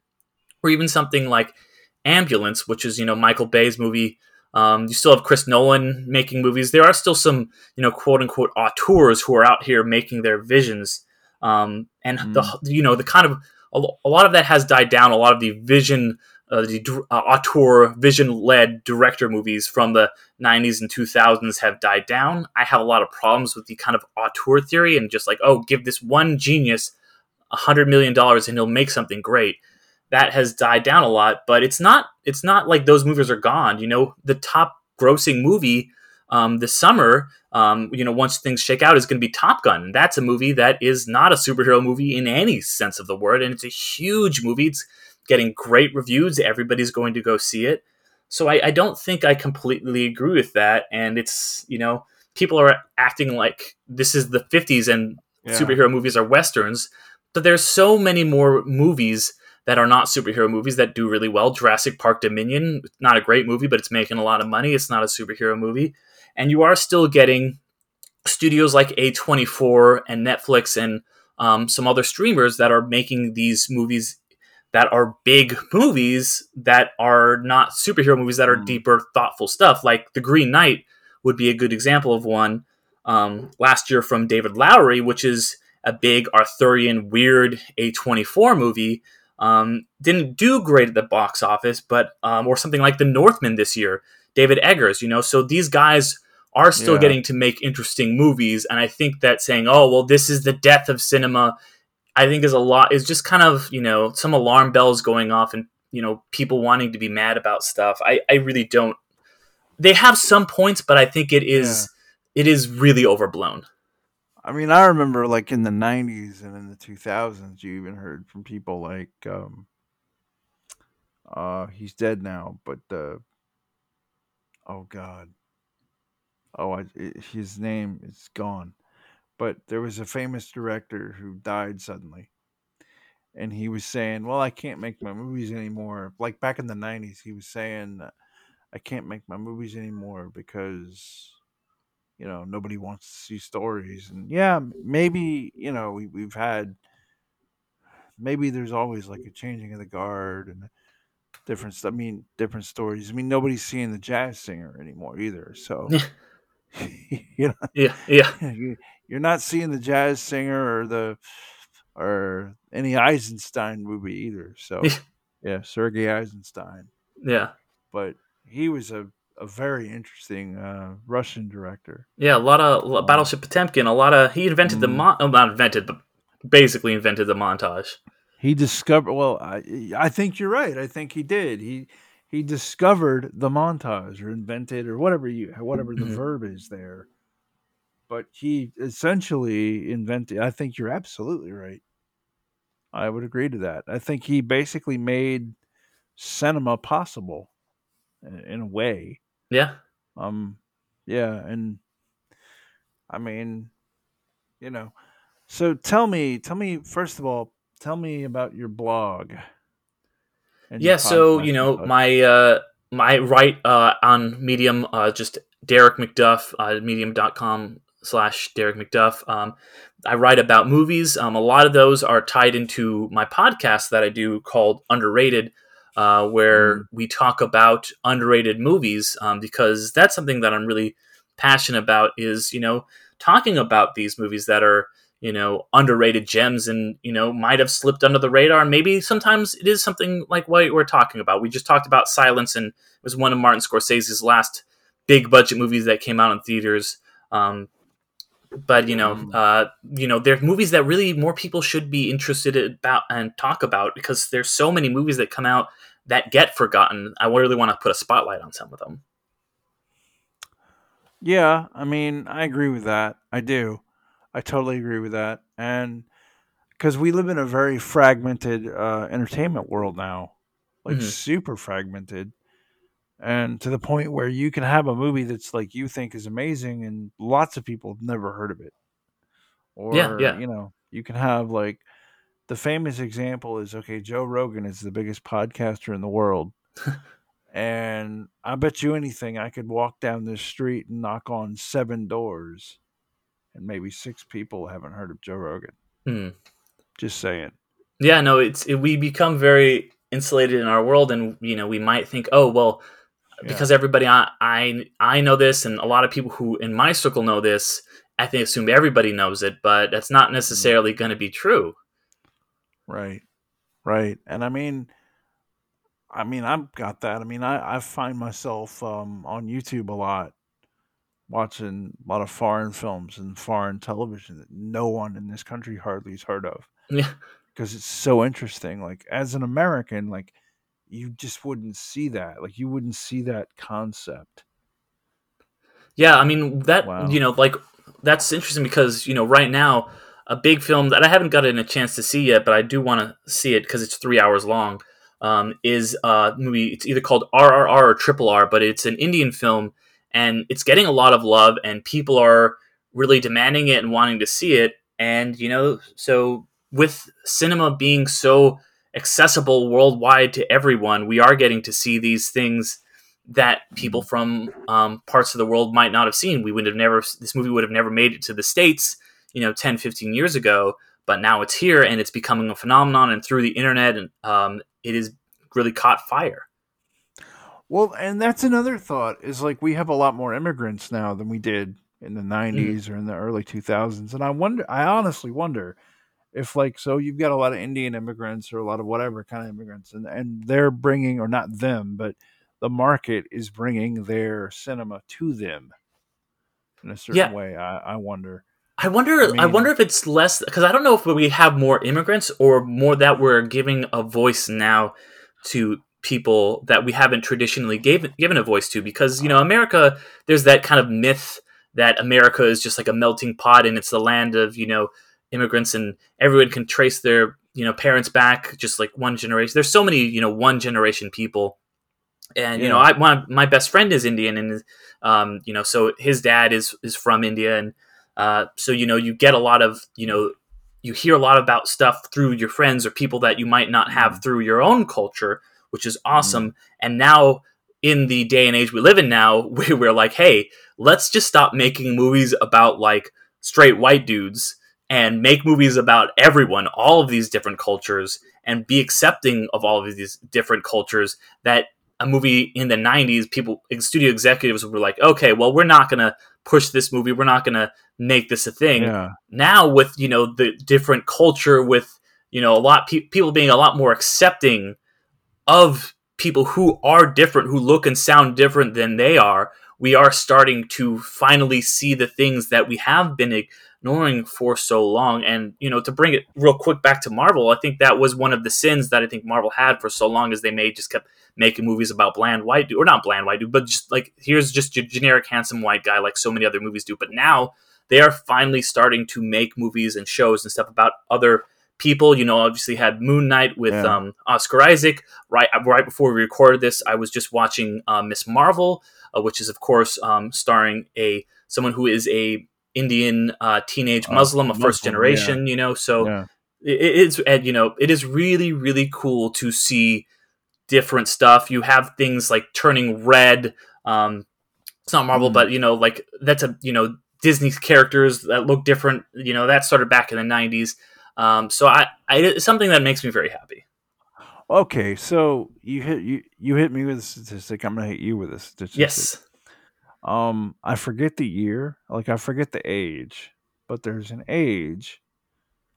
or even something like ambulance which is you know michael bay's movie um, you still have chris nolan making movies there are still some you know quote unquote auteurs who are out here making their visions um, and mm. the you know the kind of a, a lot of that has died down. A lot of the vision, uh, the uh, auteur, vision-led director movies from the 90s and 2000s have died down. I have a lot of problems with the kind of auteur theory and just like, oh, give this one genius a hundred million dollars and he'll make something great. That has died down a lot, but it's not. It's not like those movies are gone. You know, the top grossing movie um, this summer, um, you know, once things shake out, is going to be Top Gun. That's a movie that is not a superhero movie in any sense of the word, and it's a huge movie. It's getting great reviews. Everybody's going to go see it. So I, I don't think I completely agree with that. And it's you know, people are acting like this is the '50s and yeah. superhero movies are westerns, but there's so many more movies that are not superhero movies that do really well. Jurassic Park Dominion, not a great movie, but it's making a lot of money. It's not a superhero movie and you are still getting studios like A24 and Netflix and um, some other streamers that are making these movies that are big movies that are not superhero movies that are mm. deeper, thoughtful stuff. Like The Green Knight would be a good example of one um, last year from David Lowery, which is a big Arthurian weird A24 movie um, didn't do great at the box office, but um, or something like The Northman this year, David Eggers, you know. So these guys are still Yeah. getting to make interesting movies, and I think that saying, "Oh, well, this is the death of cinema," I think is a lot is just kind of you know some alarm bells going off, and you know people wanting to be mad about stuff. I I really don't. They have some points, but I think it is it is really overblown. I mean, I remember like in the '90s and in the 2000s, you even heard from people like, um, uh, he's dead now, but uh, oh god, oh, I, i his name is gone. But there was a famous director who died suddenly, and he was saying, "Well, I can't make my movies anymore." Like back in the '90s, he was saying, "I can't make my movies anymore because." you know nobody wants to see stories and yeah maybe you know we, we've had maybe there's always like a changing of the guard and different i mean different stories i mean nobody's seeing the jazz singer anymore either so you know Yeah, yeah, you- you're not seeing the jazz singer or the or any eisenstein movie either so yeah sergei eisenstein yeah. but he was a, a very interesting uh, russian director Yeah, a lot of lo- Battleship Potemkin. A lot of he invented the Mm. mon- oh, not invented, but basically invented the montage. He discovered. Well, I I think you're right. I think he did. He he discovered the montage or invented or whatever you whatever the Mhm. verb is there. But he essentially invented. I think you're absolutely right. I would agree to that. I think he basically made cinema possible in, in a way. Yeah, Um, yeah, and I mean, you know. So tell me, tell me first of all, tell me about your blog. yeah. So you know such. my uh, my write uh, on Medium, uh, just Derick McDuff, uh, Medium.com slash Derick McDuff. Um, I write about movies. Um, a lot of those are tied into my podcast that I do called Underrated, uh, where Mm. we talk about underrated movies um, because that's something that I'm really passionate about. Is you know talking about these movies that are you know underrated gems and you know might have slipped under the radar. Maybe sometimes it is something like what we're talking about. We just talked about Silence, and it was one of Martin Scorsese's last big budget movies that came out in theaters. Um, but you know, Mm. uh, you know, there's movies that really more people should be interested about and talk about because there's so many movies that come out that get forgotten. I really want to put a spotlight on some of them. Yeah, I mean, I agree with that. I do. I totally agree with that. And because we live in a very fragmented uh, entertainment world now, like Mhm. super fragmented, and to the point where you can have a movie that's like you think is amazing, and lots of people have never heard of it. Or Yeah, yeah. you know, you can have like the famous example is okay, Joe Rogan is the biggest podcaster in the world. And I bet you anything, I could walk down this street and knock on seven doors, and maybe six people haven't heard of Joe Rogan. Hmm. Just saying. Yeah, no, it's it, we become very insulated in our world, and you know, we might think, oh, well, because everybody I, I I know this, and a lot of people who in my circle know this. I think assume everybody knows it, but that's not necessarily going to be true. Right. Right. And I mean, I mean, I've got that. I mean, I, I find myself um, on YouTube a lot watching a lot of foreign films and foreign television that no one in this country hardly has heard of Yeah, because it's so interesting. Like, as an American, like, you just wouldn't see that. Like, you wouldn't see that concept. yeah. I mean that Wow. you know, like that's interesting because you know, right now, a big film that I haven't gotten a chance to see yet, but I do want to see it because it's three hours long. Um, is a movie. It's either called RRR or Triple R, but it's an Indian film, and it's getting a lot of love, and people are really demanding it and wanting to see it. And you know, so with cinema being so accessible worldwide to everyone, we are getting to see these things that people from um, parts of the world might not have seen. We would have never, this movie would have never made it to the States, you know, 10, 15 years ago, but now it's here and it's becoming a phenomenon. And through the internet, and um, it has really caught fire. Well, and that's another thought is like we have a lot more immigrants now than we did in the Mhm. 90s or in the early 2000s and I wonder I honestly wonder if like so you've got a lot of Indian immigrants or a lot of whatever kind of immigrants and and they're bringing or not them but the market is bringing their cinema to them in a certain Yeah. way I, I wonder I wonder. I, I wonder if it's less because I don't know if we have more immigrants or more that we're giving a voice now to people that we haven't traditionally gave, given a voice to. Because you know, America, there's that kind of myth that America is just like a melting pot and it's the land of you know immigrants and everyone can trace their you know parents back just like one generation. There's so many you know one generation people. And you know, I my, my best friend is Indian, and um, you know, so his dad is is from India, and uh, so you know, you get a lot of you know, you hear a lot about stuff through your friends or people that you might not have through your own culture, which is awesome. And now, in the day and age we live in now, we, we're like, hey, let's just stop making movies about like straight white dudes and make movies about everyone, all of these different cultures, and be accepting of all of these different cultures. That a movie in the 90s, people, studio executives were like, okay, well, we're not going to push this movie. We're not going to make this a thing. yeah Now, with, you know, the different culture, with, you know, a lot, pe- people being a lot more accepting of people who are different, who look and sound different than they are, we are starting to finally see the things that we have been ignoring for so long. And, you know, to bring it real quick back to Marvel, I think that was one of the sins that I think Marvel had for so long is they made just kept making movies about bland white dude, or not bland white dude, but just like here's just your generic handsome white guy like so many other movies do. But now they are finally starting to make movies and shows and stuff about other people. You know, obviously had Moon Knight with Yeah. um, Oscar Isaac. Right, right before we recorded this, I was just watching uh, Miss Marvel, uh, which is of course um, starring a someone who is a Indian uh, teenage Uh, Muslim, a first Muslim, generation. You know, so yeah it, it's and you know it is really really cool to see different stuff. You have things like turning red. Um, it's not Marvel, Mm. but you know, like that's a you know Disney's characters that look different. You know, that started back in the '90s. Um, so I, I, it's something that makes me very happy. okay so you hit you you hit me with a statistic I'm gonna hit you with a statistic Yes. Um, I forget the year, like I forget the age, but there's an age.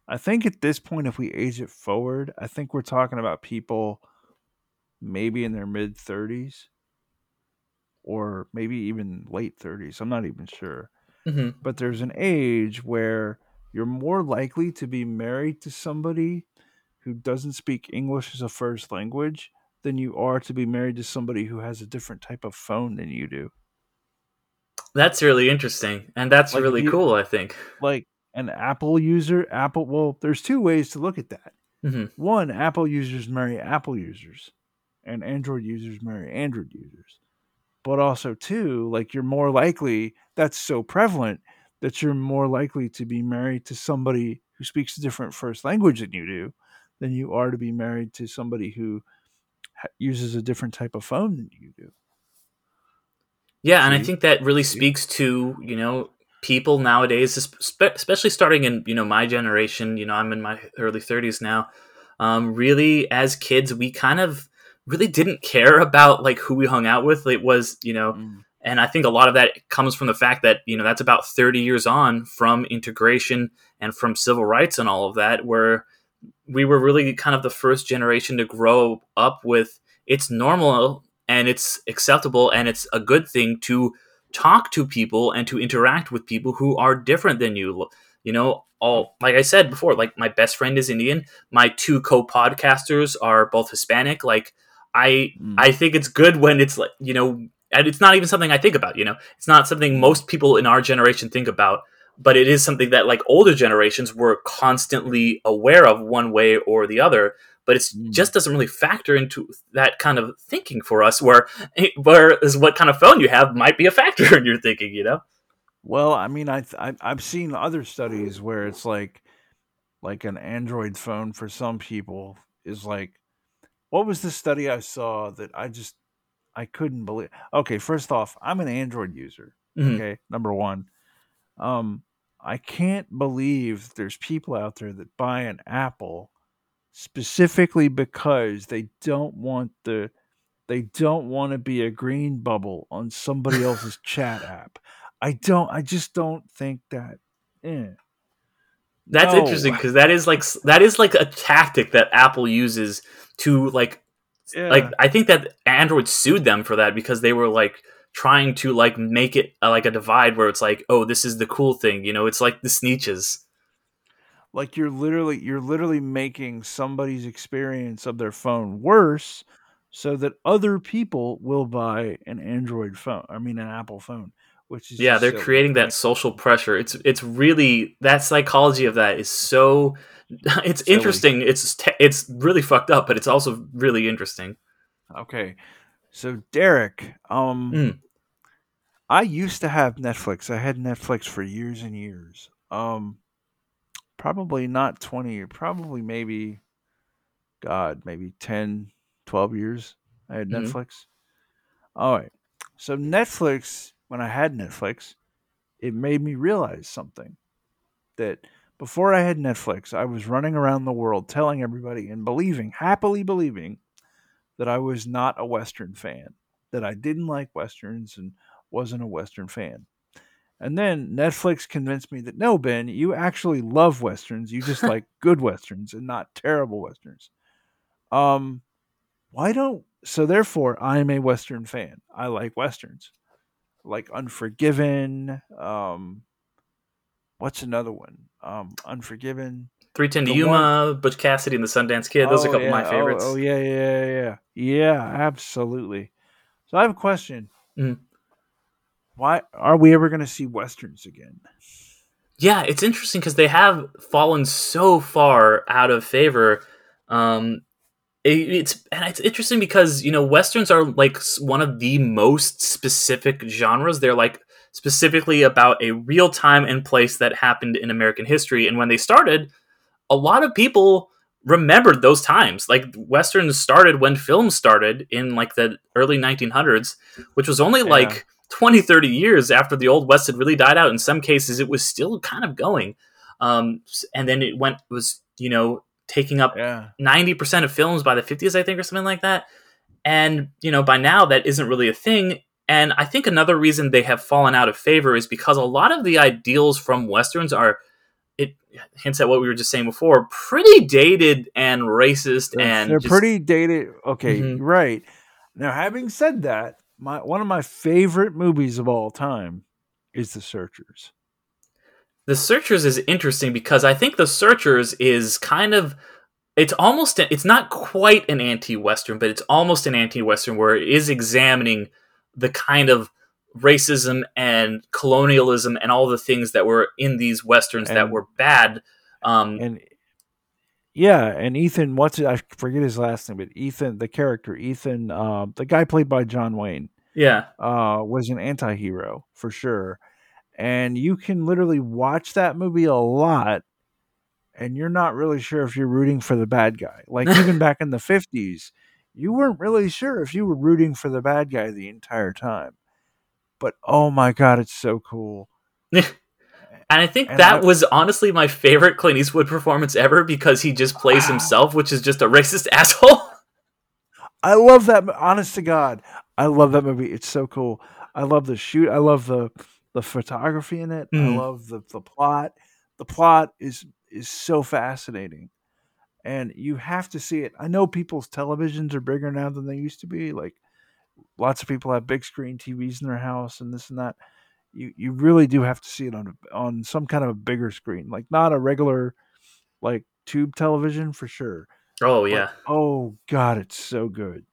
I think at this point, if we age it forward, I think we're talking about people maybe in their mid 30s or maybe even late 30s. I'm not even sure. hmm But there's an age where you're more likely to be married to somebody who doesn't speak English as a first language than you are to be married to somebody who has a different type of phone than you do. That's really interesting, and that's Like, really you- cool. I think. like an Apple user, Apple, well, there's two ways to look at that. hmm One, Apple users marry Apple users, and Android users marry Android users. But also, two, like you're more likely, that's so prevalent that you're more likely to be married to somebody who speaks a different first language than you do than you are to be married to somebody who uses a different type of phone than you do. Yeah, and I think that really speaks to you know people nowadays, especially starting in you know my generation. You know, I'm in my early 30s now. Um, really, as kids, we kind of really didn't care about like who we hung out with. It was you know, and I think a lot of that comes from the fact that you know that's about 30 years on from integration and from civil rights and all of that, where we were really kind of the first generation to grow up with it's normal and it's acceptable and it's a good thing to talk to people and to interact with people who are different than you. You know all like i said before like my best friend is indian. My two co-podcasters are both hispanic. Like i Mm. i think it's good when it's like you know and it's not even something i think about you know? It's not something most people in our generation think about but it is something that like older generations were constantly aware of one way or the other but it Mm. just doesn't really factor into that kind of thinking for us where where is what kind of phone you have might be a factor in your thinking you know Well, I mean, I, I i've seen other studies where it's like, like an Android phone for some people is like, what was the study I saw that I just I couldn't believe? Okay, first off, I'm an Android user. Mhm. Okay, number one, um, I can't believe there's people out there that buy an Apple specifically because they don't want the they don't want to be a green bubble on somebody else's chat app. I don't. I just don't think that. Eh. That's No. interesting because that is like that is like a tactic that Apple uses to like Yeah. like I think that Android sued them for that because they were like trying to like make it uh, like a divide where it's like oh this is the cool thing you know it's like the Sneetches like you're literally you're literally making somebody's experience of their phone worse so that other people will buy an android phone i mean an apple phone which is yeah they're silly. creating that social pressure it's it's really that psychology of that is so it's Silly. interesting it's te- it's really fucked up but it's also really interesting okay so derick um Mm. i used to have netflix i had netflix for years and years um probably not 20 probably maybe god maybe 10 12 years i had Mhm. netflix. All right. So netflix when i had netflix it made me realize something that before i had netflix i was running around the world telling everybody and believing happily believing that i was not a western fan that i didn't like westerns and wasn't a western fan and then Netflix convinced me that no, Ben, you actually love westerns. You just like good westerns and not terrible westerns. Um, why don't so? Therefore, I'm a western fan. I like westerns, like Unforgiven. Um, what's another one? Um, Unforgiven. 310 to The Yuma, Butch Cassidy, and the Sundance Kid. Those are a Oh, couple yeah. of my favorites. Oh, oh, yeah, yeah, yeah, yeah. Absolutely. So I have a question. Mhm. Why are we ever going to see westerns again? Yeah, it's interesting because they have fallen so far out of favor. Um, it- it's and it's interesting because you know westerns are like one of the most specific genres. They're like specifically about a real time and place that happened in American history. And when they started, a lot of people remembered those times. Like westerns started when films started in like the early 1900s, which was only Yeah. like 20, 30 years after the old west had really died out. In some cases, it was still kind of going. Um, and then it went was you know taking up Yeah. 90% of films by the 50s, I think, or something like that. And, you know, by now that isn't really a thing. And I think another reason they have fallen out of favor is because a lot of the ideals from Westerns are, it hints at what we were just saying before, pretty dated and racist They're, and they're just- pretty dated. Okay, Mhm. right. Now, having said that, my one of my favorite movies of all time is The Searchers. The Searchers is interesting because I think The Searchers is kind of it's almost it's not quite an anti-western, but it's almost an anti-western where it is examining the kind of racism and colonialism and all the things that were in these westerns that were bad. Um, And yeah, and Ethan, what's it? I forget his last name, but Ethan, the character Ethan, uh, the guy played by John Wayne, yeah, uh, was an anti-hero for sure. And you can literally watch that movie a lot, and you're not really sure if you're rooting for the bad guy. Like even back in the fifties, you weren't really sure if you were rooting for the bad guy the entire time. But oh my god, it's so cool. and I think And that I- was honestly my favorite Clint Eastwood performance ever because he just plays Wow. himself, which is just a racist asshole. I love that. Honest to God, I love that movie. It's so cool. I love the shoot. I love the the photography in it. I Mhm. love the the plot. The plot is is so fascinating, and you have to see it. I know people's televisions are bigger now than they used to be. Like lots of people have big screen TVs in their house and this and that. You you really do have to see it on a, on some kind of a bigger screen, like not a regular like tube television for sure. Oh But, yeah, oh God, it's so good.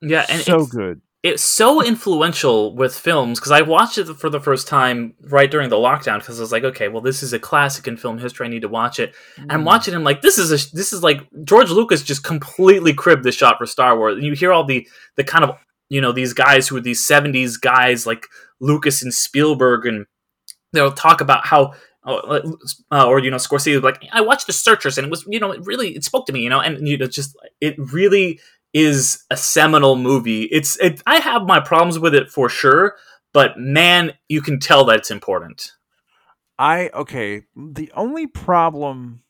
yeah, and so it's, good. it's so influential with films because I watched it for the first time right during the lockdown because I was like, okay, well, this is a classic in film history. I need to watch it. And I'm Mm. watching him like this is a this is like George Lucas just completely cribbed the shot for Star Wars. And you hear all the the kind of you know these guys who are these '70s guys like Lucas and Spielberg, and they'll talk about how. Uh, or you know Scorsese like I watched The Searchers and it was you know it really it spoke to me you know and you know just it really is a seminal movie. It's it, I have my problems with it for sure, but man, you can tell that it's important. I okay. The only problem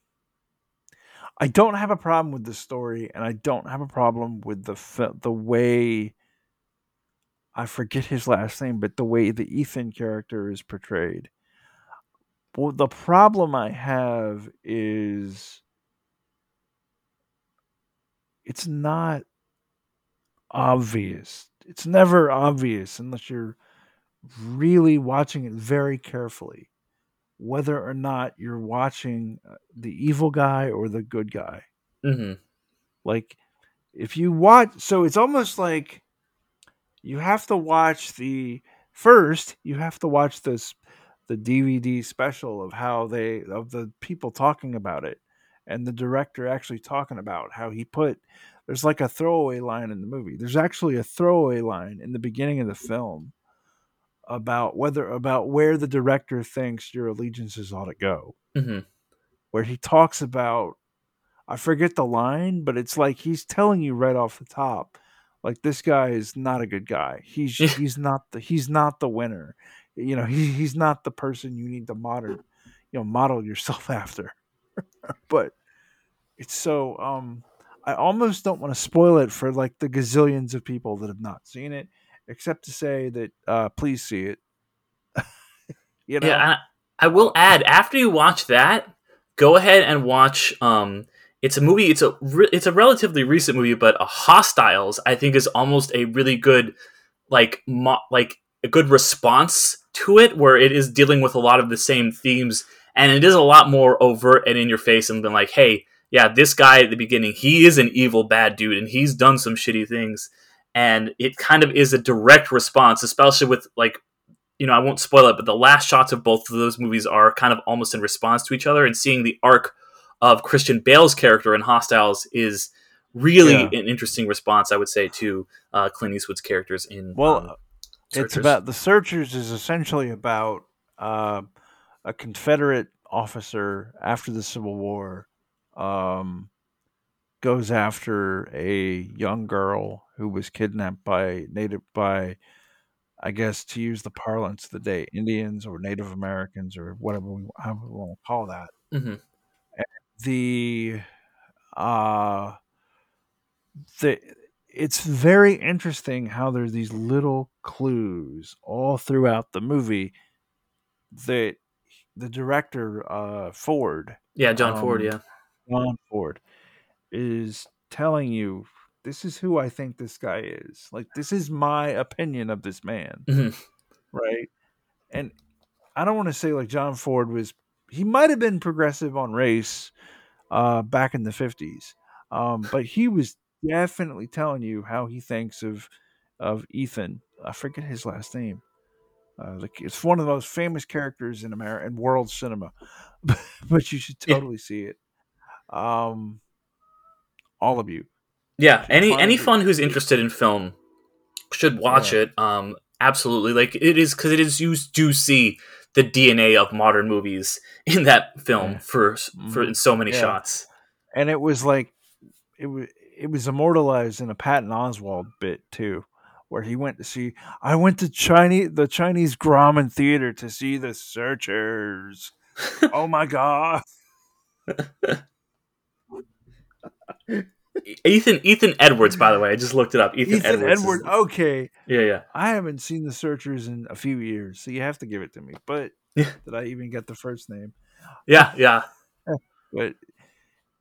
I don't have a problem with the story, and I don't have a problem with the the way I forget his last name, but the way the Ethan character is portrayed. Well, the problem I have is it's not obvious. It's never obvious unless you're really watching it very carefully whether or not you're watching uh, the evil guy or the good guy. Mm-hmm. Like if you watch so it's almost like you have to watch the first you have to watch this the DVD special of how they of the people talking about it and the director actually talking about how he put there's like a throwaway line in the movie. There's actually a throwaway line in the beginning of the film about whether about where the director thinks your allegiances ought to go. Mm-hmm. Where he talks about I forget the line, but it's like he's telling you right off the top, like this guy is not a good guy. He's he's not the he's not the winner. You know, he, he's not the person you need to model, you know, model yourself after. but it's so um I almost don't want to spoil it for like the gazillions of people that have not seen it, except to say that uh please see it. you know? Yeah, I, I will add after you watch that, go ahead and watch um it's a movie. It's a re- it's a relatively recent movie, but a Hostiles I think is almost a really good like mo- like a good response to it, where it is dealing with a lot of the same themes, and it is a lot more overt and in your face, and been like, hey, yeah, this guy at the beginning, he is an evil bad dude, and he's done some shitty things, and it kind of is a direct response, especially with like. You know, I won't spoil it, but the last shots of both of those movies are kind of almost in response to each other, and seeing the arc of Christian Bale's character in Hostiles is really yeah. an interesting response, I would say, to uh, Clint Eastwood's characters in. Well, um, it's about the Searchers is essentially about uh, a Confederate officer after the Civil War um, goes after a young girl who was kidnapped by native by. I guess to use the parlance of the day, Indians or Native Americans or whatever we, however we want to call that. Mm-hmm the uh the it's very interesting how there's these little clues all throughout the movie that the director uh Ford yeah John um, Ford yeah John Ford is telling you this is who I think this guy is like this is my opinion of this man mm-hmm. right and I don't want to say like John Ford was he might have been progressive on race uh, back in the 50s. Um, but he was definitely telling you how he thinks of of Ethan. I forget his last name. Uh, it's one of the most famous characters in America in world cinema, but you should totally yeah. see it. Um, all of you. Yeah, any any fun who's interested in film should watch yeah. it. Um, absolutely, like it is because it is you do see the DNA of modern movies in that film yeah. for for in so many shots. And it was like it was it was immortalized in a Patton Oswalt bit too, where he went to see. I went to Chinese the Chinese Grauman Theater to see the Searchers. oh my god. Ethan Ethan Edwards, by the way, I just looked it up. Ethan, Ethan Edwards. Edward, okay. Yeah, yeah. I haven't seen the Searchers in a few years, so you have to give it to me. But did I even get the first name? Yeah, yeah. but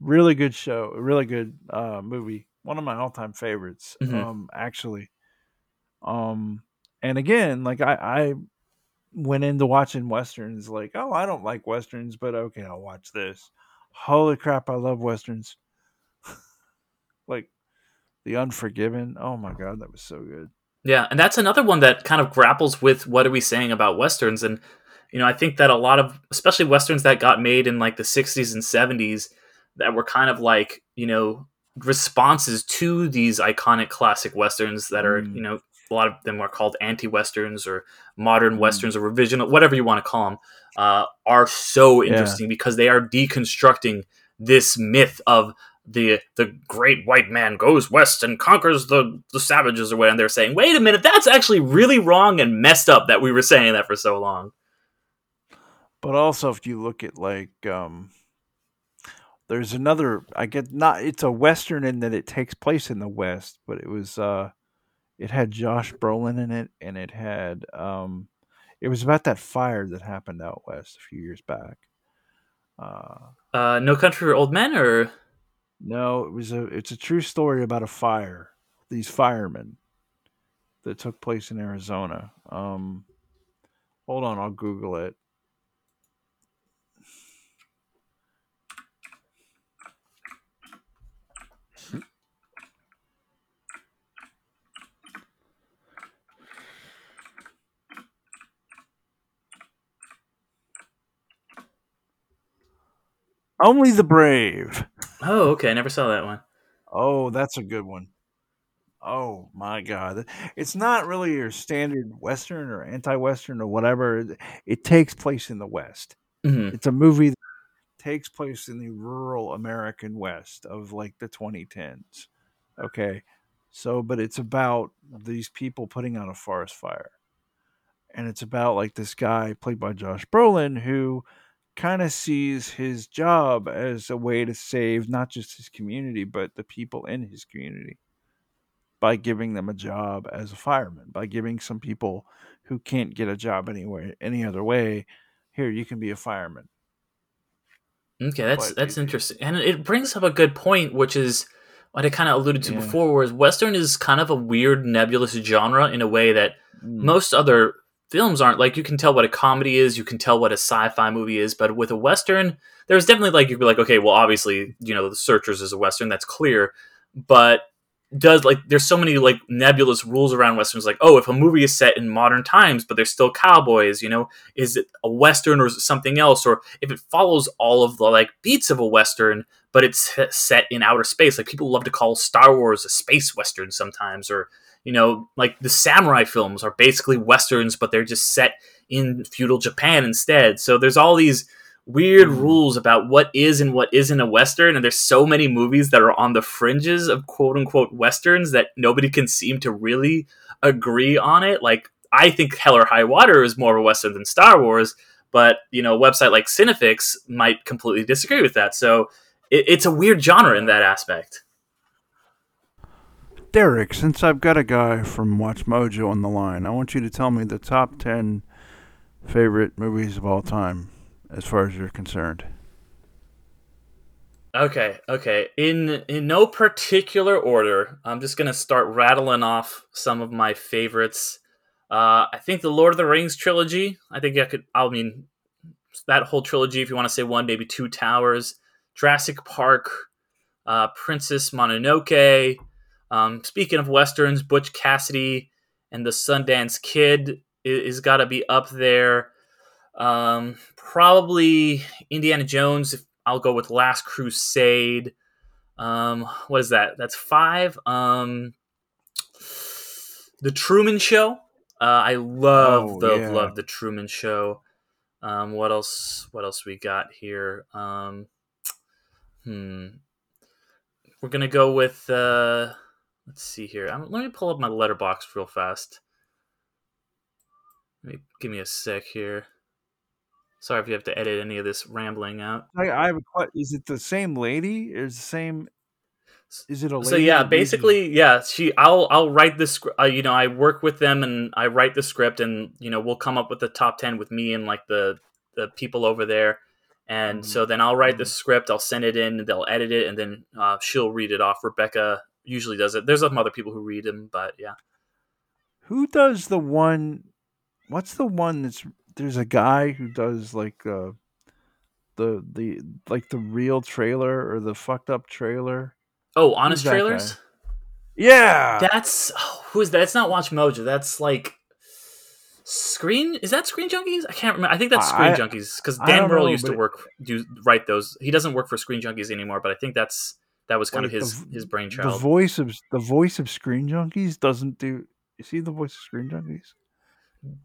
really good show, really good uh, movie. One of my all-time favorites, mm-hmm. um, actually. Um, and again, like I, I went into watching westerns, like, oh, I don't like westerns, but okay, I'll watch this. Holy crap, I love westerns like The Unforgiven. Oh my god, that was so good. Yeah, and that's another one that kind of grapples with what are we saying about westerns and you know, I think that a lot of especially westerns that got made in like the 60s and 70s that were kind of like, you know, responses to these iconic classic westerns that are, mm. you know, a lot of them are called anti-westerns or modern mm. westerns or revisional whatever you want to call them uh, are so interesting yeah. because they are deconstructing this myth of the the great white man goes west and conquers the the savages or whatever. And they're saying, wait a minute, that's actually really wrong and messed up that we were saying that for so long. But also, if you look at like, um, there's another. I get not. It's a western in that it takes place in the west, but it was uh, It had Josh Brolin in it, and it had um, it was about that fire that happened out west a few years back. Uh, Uh, no Country for Old Men, or no, it was a it's a true story about a fire. These firemen that took place in Arizona. Um, hold on, I'll Google it. Only the Brave. oh, okay, I never saw that one. Oh, that's a good one. Oh my god. It's not really your standard western or anti-western or whatever. It, takes place in the west. hmm It's a movie that takes place in the rural American west of like the 2010s. Okay. So, but it's about these people putting out a forest fire. And it's about like this guy played by Josh Brolin who kind of sees his job as a way to save not just his community, but the people in his community by giving them a job as a fireman, by giving some people who can't get a job anywhere any other way, here you can be a fireman. Okay, that's But that's it- interesting, and it brings up a good point, which is what I kind of alluded to Yeah. before. Whereas Western is kind of a weird, nebulous genre in a way that Mm. most other films aren't like you can tell what a comedy is you can tell what a sci-fi movie is but with a western there's definitely like you'd be like okay well obviously you know the searchers is a western that's clear but does like there's so many like nebulous rules around westerns like oh if a movie is set in modern times but there's still cowboys you know is it a western or is it something else or if it follows all of the like beats of a western but it's set in outer space like people love to call star wars a space western sometimes or you know, like the samurai films are basically westerns, but they're just set in feudal Japan instead. So there's all these weird Mhm. rules about what is and what isn't a western, and there's so many movies that are on the fringes of quote unquote westerns that nobody can seem to really agree on it. Like I think Hell or High Water is more of a western than Star Wars, but you know, a website like Cinefix might completely disagree with that. So it, it's a weird genre in that aspect. Derick, since I've got a guy from WatchMojo on the line, I want you to tell me the top 10 favorite movies of all time as far as you're concerned. Okay, okay. In in no particular order, I'm just gonna start rattling off some of my favorites. Uh, I think the Lord of the Rings trilogy. I think I could. I mean, that whole trilogy. If you want to say one, maybe two towers. Jurassic Park, uh, Princess Mononoke. Um, speaking of westerns, Butch Cassidy and the Sundance Kid is, is got to be up there. Um, probably Indiana Jones. If I'll go with Last Crusade. Um, what is that? That's five. Um, the Truman Show. Uh, I love, Oh, love, yeah. love the Truman Show. Um, what else? What else we got here? Um, hmm. We're gonna go with. Uh, let's see here. Um let me pull up my Letterboxd real fast. Let me, give me a sec here. Sorry if you have to edit any of this rambling out. I, I have a question. Is it the same lady? Is the same? Is it a lady? so yeah basically yeah she i'll i'll write this. script uh, you know i work with them and i write the script and you know we'll come up with the top 10 with me and like the the people over there and Mhm. so then i'll write the Mhm. script i'll send it in they'll edit it and then uh, she'll read it off rebecca usually does it there's some other people who read him, but yeah Who does the one? What's the one that's? There's a guy who does like uh, the the like the real trailer or the fucked up trailer. oh honest trailers guy? Yeah. that's oh, who is that it's not watch mojo that's like screen is that screen junkies i can't remember i think that's screen I- junkies because dan Murrell know, used to work do write those he doesn't work for screen junkies anymore but i think that's that was kind Like of his the his the voice of the voice of Screen Junkies doesn't do. You see the voice of Screen Junkies?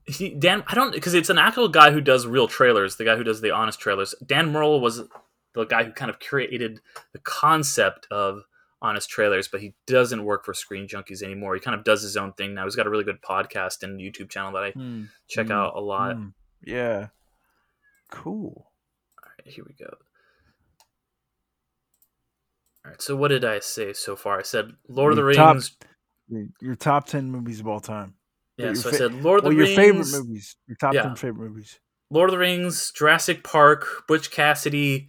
he, dan i don't because it's an actual guy who does real trailers the guy who does the honest trailers dan Murrell was the guy who kind of created the concept of honest trailers but he doesn't work for screen junkies anymore he kind of does his own thing now he's got a really good podcast and youtube channel that i check Mm, out a lot mm, Yeah. Cool. All right, here we go. All right, so what did I say so far? I said Lord of the Your top- Rings. Your, your top ten movies of all time. Yeah, so I said Lord of the well, Rings. your favorite movies. Your top Yeah. ten favorite movies. Lord of the Rings, Jurassic Park, Butch Cassidy,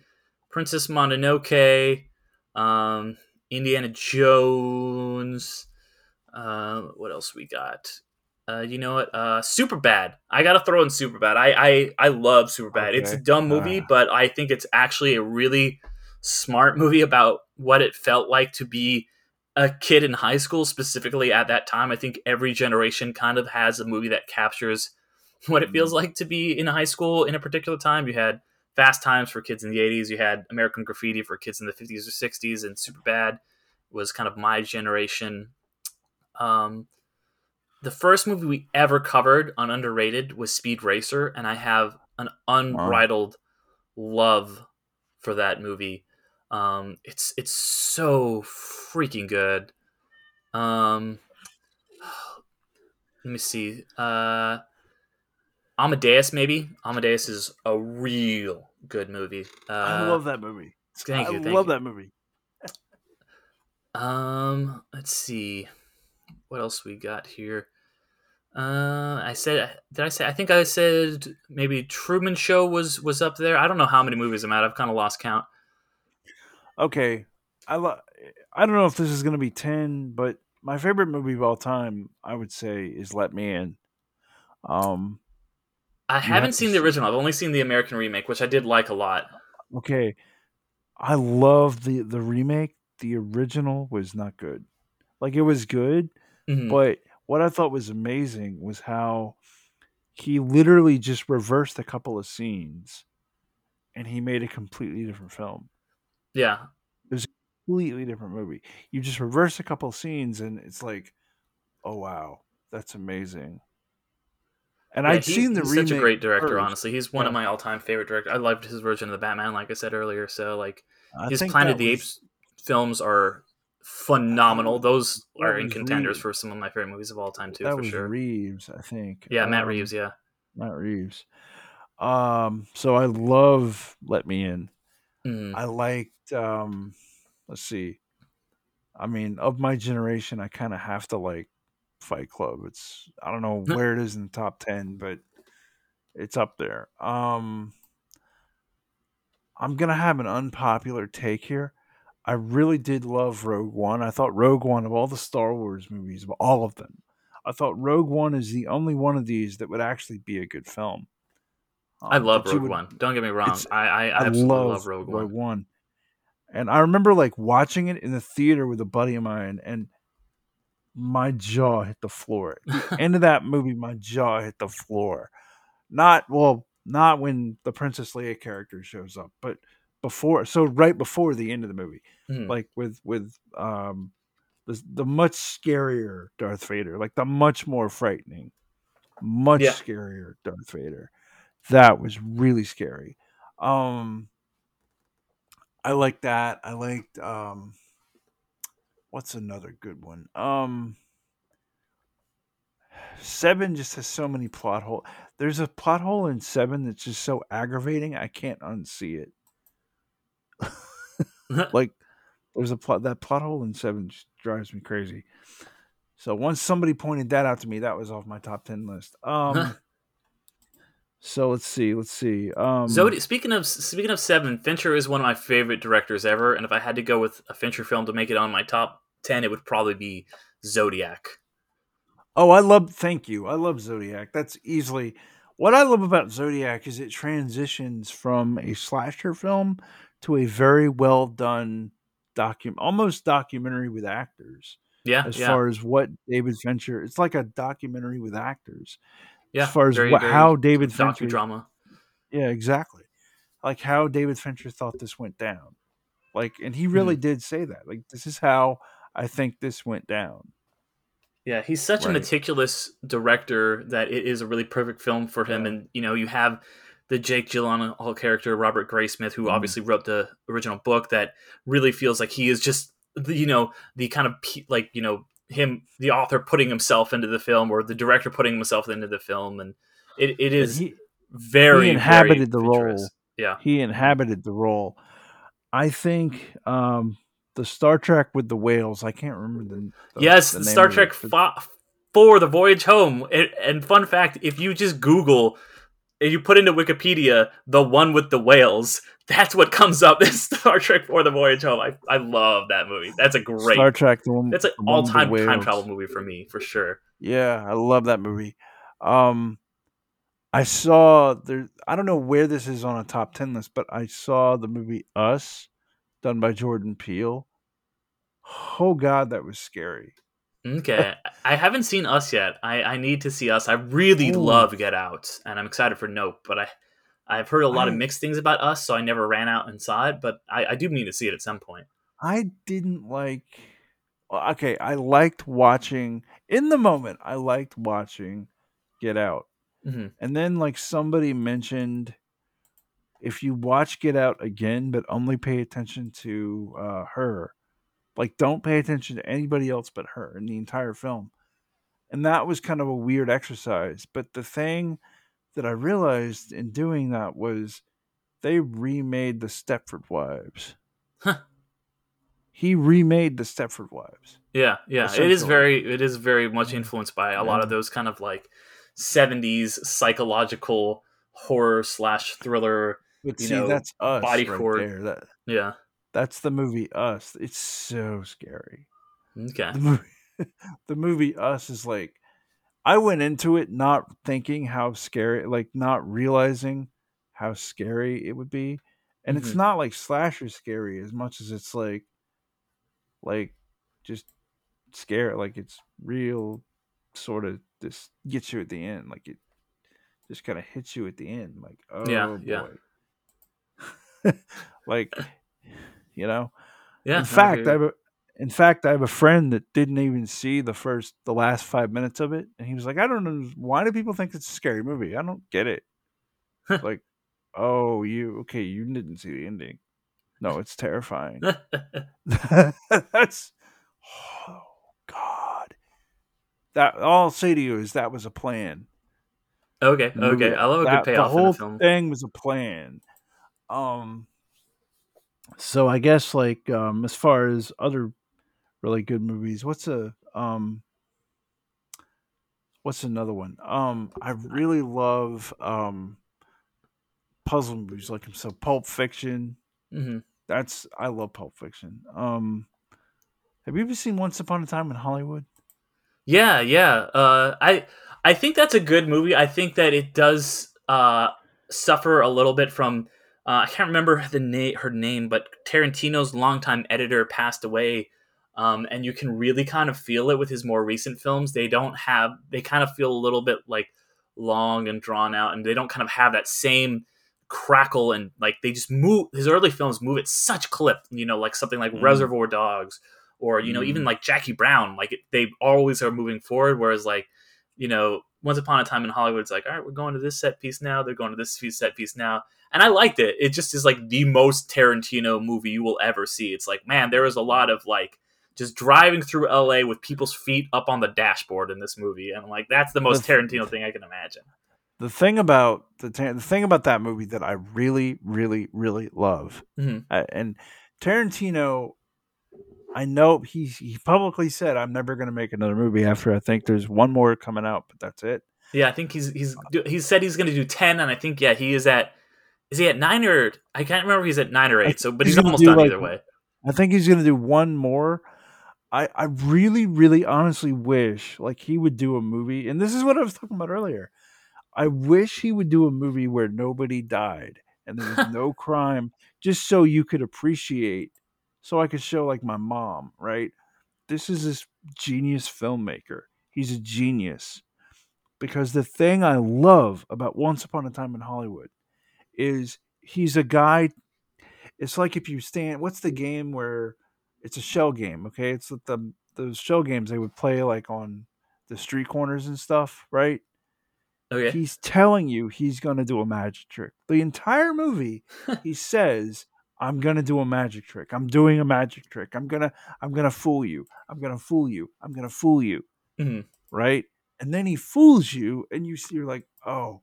Princess Mononoke, um, Indiana Jones. Uh, what else we got? Uh, you know what? Uh, Superbad. I gotta throw in Superbad. I I, I love Superbad. It's a dumb movie, Ah. but I think it's actually a really smart movie about what it felt like to be a kid in high school, specifically at that time. I think every generation kind of has a movie that captures what it feels like to be in high school in a particular time. You had Fast Times for kids in the 80s, you had American Graffiti for kids in the 50s or 60s, and Superbad was kind of my generation. Um, the first movie we ever covered on Underrated was Speed Racer, and I have an unbridled love for that movie. Um, it's it's so freaking good. Um, let me see. Uh, Amadeus, maybe. Amadeus is a real good movie. Uh, I love that movie. thank you, I thank love you. that movie. Um, let's see. What else we got here? Uh, I said, did I say? I think I said maybe Truman Show was was up there. I don't know how many movies I'm at. I've kind of lost count. Okay, I lo- I don't know if this is gonna be ten, but my favorite movie of all time, I would say, is Let Me In. Um, I have haven't to seen the original. I've only seen the American remake, which I did like a lot. okay, I love the the remake. The original was not good. Like it was good, Mhm. but what I thought was amazing was how he literally just reversed a couple of scenes, and he made a completely different film. Yeah, it's completely different movie. You just reverse a couple scenes, and it's like, oh wow, that's amazing. And Yeah, I'd he- seen the he's such a great director. first. Honestly, he's one of my all-time favorite directors. I loved his version of the Batman, like I said earlier. So, like I his Planet of the was- Apes films are phenomenal. Those are in contenders Reeves. for some of my favorite movies of all time too, That for was sure. Reeves, I think. yeah, Matt Um, Reeves. Yeah. Matt Reeves. Um, so I love Let Me In. Mhm. I liked. Um, let's see. I mean, of my generation, I kind of have to like Fight Club. It's I don't know where it is in the top ten, but it's up there. Um, I'm gonna have an unpopular take here. I really did love Rogue One. I thought Rogue One of all the Star Wars movies, of all of them, I thought Rogue One is the only one of these that would actually be a good film. I Um, love Rogue would- One. Don't get me wrong. I, I, I I absolutely love, love, Rogue One. And I remember like watching it in the theater with a buddy of mine, and my jaw hit the floor. At the end of that movie, my jaw hit the floor. Not well, not when the Princess Leia character shows up, but before. So right before the end of the movie, Mhm. like with with um the the much scarier Darth Vader, like the much more frightening, much Yeah. scarier Darth Vader. That was really scary. Um I like that. I liked um what's another good one? Um Seven just has so many plot hole. There's a plot hole in Seven that's just so aggravating. I can't unsee it. like there's a plot that plot hole in Seven just drives me crazy. So once somebody pointed that out to me, that was off my top ten list. Um So let's see, let's see. Um Zodi- speaking of speaking of Seven, Fincher is one of my favorite directors ever, and if I had to go with a Fincher film to make it on my top ten, it would probably be Zodiac. Oh, I love. Thank you. I love Zodiac. That's easily what I love about Zodiac is it transitions from a slasher film to a very well done docu, almost documentary with actors. Yeah, As yeah, far as what David Fincher, it's like a documentary with actors. Yeah. as far as very, what, very how David Fincher, docudrama. yeah, exactly, like how David Fincher thought this went down. Like, and he really Mm-hmm. did say that. Like, this is how I think this went down. Yeah, he's such a meticulous director that it is a really perfect film for him. Yeah. And you know, you have the Jake Gyllenhaal character, Robert Graysmith, who Mhm. obviously wrote the original book. That really feels like he is just the you know the kind of like you know him, the author putting himself into the film, or the director putting himself into the film, and it, it And he, very he inhabited very the role. Yeah, he inhabited the role. I think um, the Star Trek with the whales. I can't remember the, the yes, the Star it, Trek fo- for the Voyage Home. It, and fun fact: if you just Google and you put into Wikipedia the one with the whales, that's what comes up. Is Star Trek for the Voyage Home. I, I love that movie. That's a great. Star Trek. The one, that's an all time time travel movie for me for sure. Yeah, I love that movie. Um, I saw there. I don't know where this is on a top ten list, but I saw the movie Us, done by Jordan Peele. Oh God, that was scary. Okay, I haven't seen Us yet. I, I need to see Us. I really Ooh. love Get Out, and I'm excited for Nope. But I I've heard a lot of mixed things about Us, so I never ran out and saw it. But I, I do need to see it at some point. I didn't like. Okay, I liked watching in the moment. I liked watching Get Out, hmm and then like somebody mentioned, if you watch Get Out again, but only pay attention to uh, her, like don't pay attention to anybody else but her in the entire film, and that was kind of a weird exercise. But the thing that I realized in doing that was they remade the Stepford Wives. Huh. He remade the Stepford Wives. Yeah, yeah. It is very it is very much influenced by a lot of those kind of like '70s psychological horror slash thriller. But You see, know, that's us body right horror. That Yeah. That's the movie Us. It's so scary. Okay. The movie, the movie Us is like I went into it not thinking how scary, like not realizing how scary it would be, and it's Mhm. not like slasher scary as much as it's like, like, just scare. Like it's real, sort of. This gets you at the end. Like it just kind of hits you at the end. Like oh Yeah, yeah. like you know Yeah. in fact, I have a, in fact I have a friend that didn't even see the first the last five minutes of it, and he was like, "I don't know why do people think it's a scary movie? I don't get it." like, oh, you okay? You didn't see the ending. No, it's terrifying. That's oh god. That all I'll say to you is that was a plan. okay. The movie- Okay. I love a that- good payoff The whole thing was a plan. Um. So I guess like um as far as other really good movies, what's a um. What's another one? Um, I really love um puzzle movies like so Pulp Fiction. hmm That's I love Pulp Fiction. Um, have you ever seen Once Upon a Time in Hollywood? Yeah, yeah. Uh, I I think that's a good movie. I think that it does uh, suffer a little bit from uh, I can't remember the name her name, but Tarantino's longtime editor passed away, um, and you can really kind of feel it with his more recent films. They don't have they kind of feel a little bit like long and drawn out, and they don't kind of have that same crackle and like they just move. His early films move at such clip, you know, like something like Mm. Reservoir Dogs or you know even Mm. like Jackie Brown, like it, they always are moving forward. Whereas like you know Once Upon a Time in Hollywood, it's like all right, we're going to this set piece now. They're going to this set piece now, and I liked it. It just is like the most Tarantino movie you will ever see. It's like man, there is a lot of like just driving through LA with people's feet up on the dashboard in this movie, and like that's the most The- Tarantino thing I can imagine. The thing about the the thing about that movie that I really, really, really love, Mhm. uh, and Tarantino, I know he he publicly said I'm never going to make another movie after I think there's one more coming out, but that's it. Yeah, I think he's he's uh, he said he's going to do ten, and I think yeah he is at is he at nine or I can't remember if he's at nine or eight. So, but he's he's, almost do, done like, either way. I think he's going to do one more. I I really, really, honestly wish like he would do a movie, and this is what I was talking about earlier. I wish he would do a movie where nobody died and there was no crime, just so you could appreciate, so I could show like my mom, right? This is this genius filmmaker. He's a genius because the thing I love about Once Upon a Time in Hollywood is he's a guy. It's like if you stand. What's the game where it's a shell game? Okay, it's the the those shell games they would play like on the street corners and stuff, right? Oh, okay, He's telling you he's going to do a magic trick. The entire movie, he says, "I'm going to do a magic trick. I'm doing a magic trick. I'm going to I'm to fool you. I'm going to fool you. I'm going to fool you." Mhm. Right? And then he fools you and you see you're like, "Oh,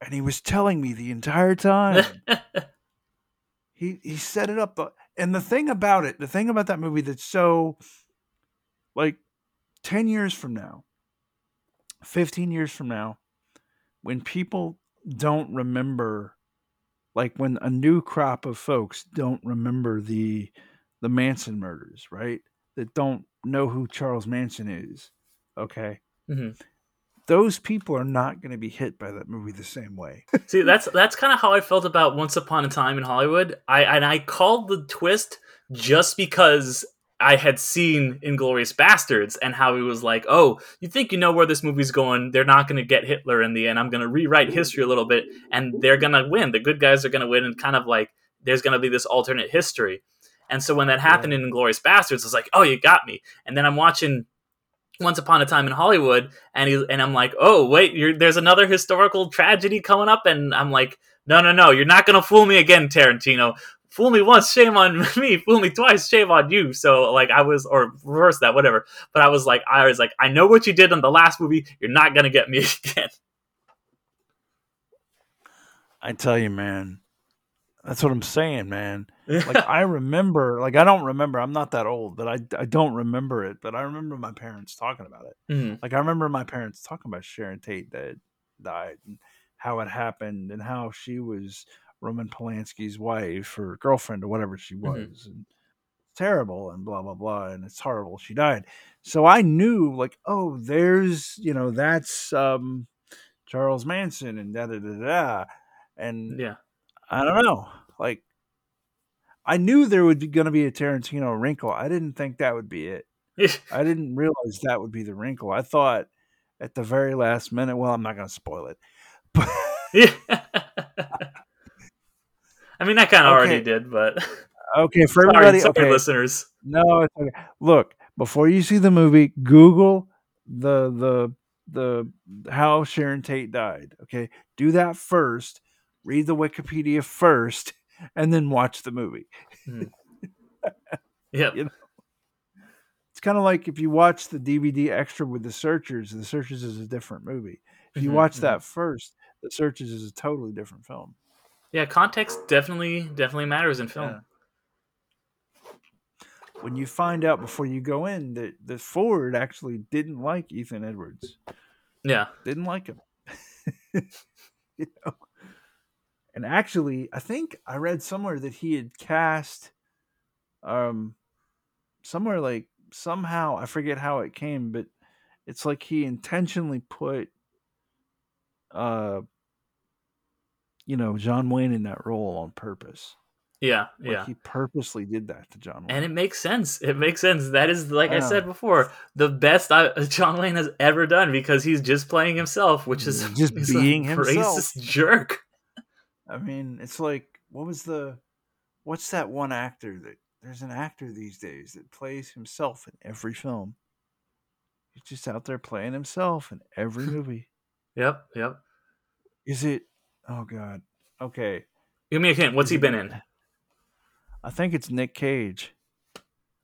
and he was telling me the entire time." he he set it up and the thing about it, the thing about that movie that's so like 10 years from now, 15 years from now, when people don't remember like when a new crop of folks don't remember the the Manson murders, right? That don't know who Charles Manson is. Okay. hmm Those people are not going to be hit by that movie the same way. See, that's that's kind of how I felt about Once Upon a Time in Hollywood. I and I called the twist just because I had seen Inglourious Basterds and how he was like, "Oh, you think you know where this movie's going? They're not going to get Hitler in the end. I'm going to rewrite history a little bit, and they're going to win. The good guys are going to win, and kind of like there's going to be this alternate history." And so when that happened in Inglourious Basterds, I was like, "Oh, you got me." And then I'm watching once Upon a Time in Hollywood, and he and I'm like, oh wait, you're, there's another historical tragedy coming up, and I'm like, no, no, no, you're not gonna fool me again, Tarantino. Fool me once, shame on me. Fool me twice, shame on you. So like I was, or reverse that, whatever. But I was like, I was like, I know what you did in the last movie. You're not gonna get me again. I tell you, man, that's what I'm saying, man. Like I remember, like I don't remember. I'm not that old, but I I don't remember it. But I remember my parents talking about it. Mhm. Like I remember my parents talking about Sharon Tate that died and how it happened and how she was Roman Polanski's wife or girlfriend or whatever she Mhm. was. And it's terrible and blah blah blah and it's horrible she died. So I knew like, oh, there's you know, that's um Charles Manson and da da da da. And Yeah. I don't know. Like I knew there would be going to be a Tarantino wrinkle. I didn't think that would be it. I didn't realize that would be the wrinkle. I thought at the very last minute, well, I'm not going to spoil it. But yeah. I mean, I kind of already did, but okay, for sorry, everybody, sorry, okay. listeners. No, it's okay. Look, before you see the movie, Google the the the how Sharon Tate died. Okay, do that first. Read the Wikipedia first, and then watch the movie. Yep. You It's kind of like if you watch the DVD extra with the Searchers. The Searchers is a different movie. If you Mhm, watch mhm. that first, the Searchers is a totally different film. Yeah, context definitely definitely matters in film. Yeah. When you find out before you go in that that Ford actually didn't like Ethan Edwards. Yeah. didn't like him. you know. And actually, I think I read somewhere that he had cast um somewhere like somehow, I forget how it came, but it's like he intentionally put uh you know, John Wayne in that role on purpose. Yeah. Like Yeah. he purposely did that to John Wayne. And it makes sense. It makes sense. That is, like I Yeah. said before, the best I, John Wayne has ever done because he's just playing himself, which is Just being a himself. racist jerk. I mean, it's like what was the what's that one actor that there's an actor these days that plays himself in every film. He's just out there playing himself in every movie. Yep. Yep. Is it oh god. Okay. Give me a hint. What's he been in? I think it's Nick Cage.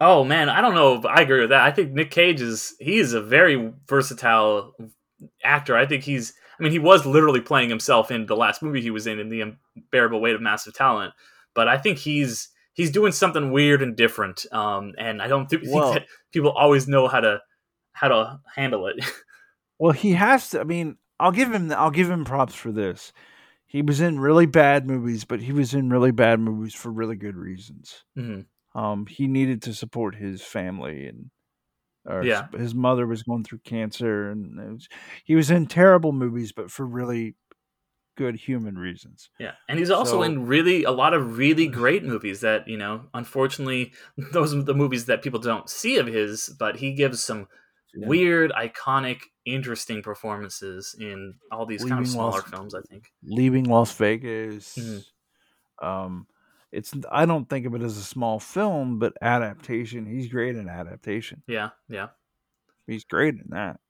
Oh man, I don't know. If I agree with that. I think Nick Cage is he is a very versatile actor. I think he's. I mean, he was literally playing himself in the last movie he was in, in the unbearable weight of massive talent. But I think he's he's doing something weird and different. Um, and I don't th- Well- think that people always know how to how to handle it. Well, he has to I mean, I'll give him I'll give him props for this. He was in really bad movies, but he was in really bad movies for really good reasons. Mhm. um, he needed to support his family and or Yeah. his, mother was going through cancer and it was, he was in terrible movies but for really good human reasons Yeah, and he's also So- in really a lot of really great movies that you know. Unfortunately, those are the movies that people don't see of his, but he gives some Yeah. weird, iconic, interesting performances in all these kind of smaller Las- films. I think. leaving las vegas Mhm. um, it's i don't think of it as a small film but adaptation he's great in adaptation Yeah, yeah, he's great in that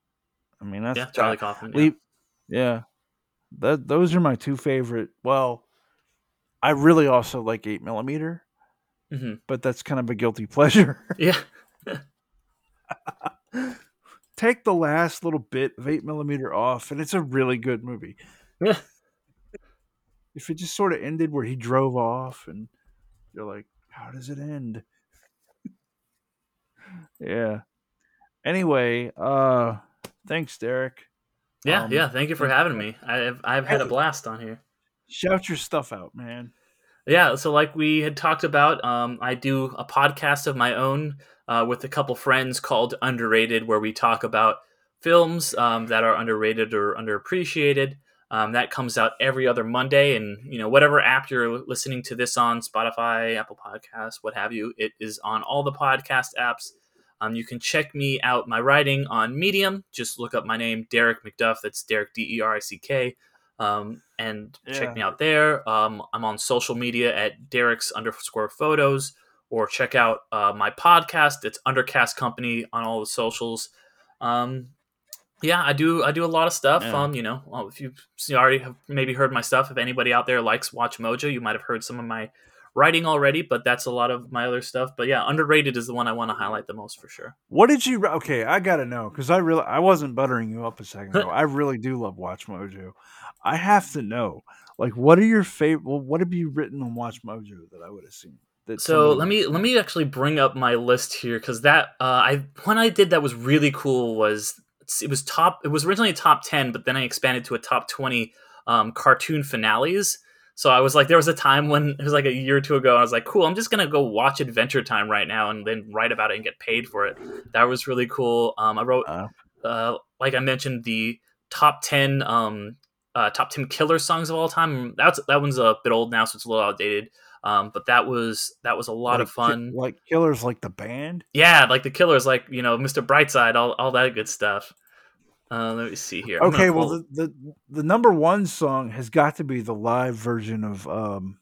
i mean that's yeah. Charlie Kaufman. Yeah. Yeah. That those are my two favorite. Well, I really also like eight millimeter, Mhm. but that's kind of a guilty pleasure. yeah, Take the last little bit of eight millimeter off, and it's a really good movie. If it just sort of ended where he drove off, and you're like, How does it end? yeah. Anyway, uh, thanks, Derick. Yeah, Um, yeah. Thank you for having me. I've I've had a blast on here. Shout your stuff out, man. Yeah, so like we had talked about, um, I do a podcast of my own uh, with a couple friends called Underrated, where we talk about films um, that are underrated or underappreciated. Um, that comes out every other Monday, and you know whatever app you're listening to this on, Spotify, Apple Podcasts, what have you, it is on all the podcast apps. Um, you can check me out my writing on Medium. Just look up my name, Derick McDuff. That's Derick D E R I C K um, and Yeah. check me out there. Um, I'm on social media at Derick's underscore photos, or check out uh, my podcast. It's Undercast Company on all the socials. Um, yeah, I do. I do a lot of stuff. Yeah. Um, you know, well, if you already have maybe heard my stuff, if anybody out there likes WatchMojo, you might have heard some of my writing already. But that's a lot of my other stuff. But yeah, underrated is the one I want to highlight the most for sure. What did you? Okay, I gotta know because I really I wasn't buttering you up a second ago. I really do love WatchMojo. I have to know, like, what are your favorite? Well, what have you written on WatchMojo that I would have seen? So let me let me actually bring up my list here because that uh, I one I did that was really cool was it was top it was originally a top ten but then I expanded to a top twenty um, cartoon finales. So I was like, there was a time when it was like a year or two ago. I was like, cool, I'm just gonna go watch Adventure Time right now and then write about it and get paid for it. That was really cool. Um, I wrote Uh, uh, like I mentioned, the top ten um, uh, top ten killer songs of all time. That's that one's a bit old now, so it's a little outdated. Um, but that was that was a lot like of fun. like killers, like the band. yeah, like the killers, like you know, Mr. Brightside, all all that good stuff. Uh, let me see here. I'm Okay, well, the, the the number one song has got to be the live version of um,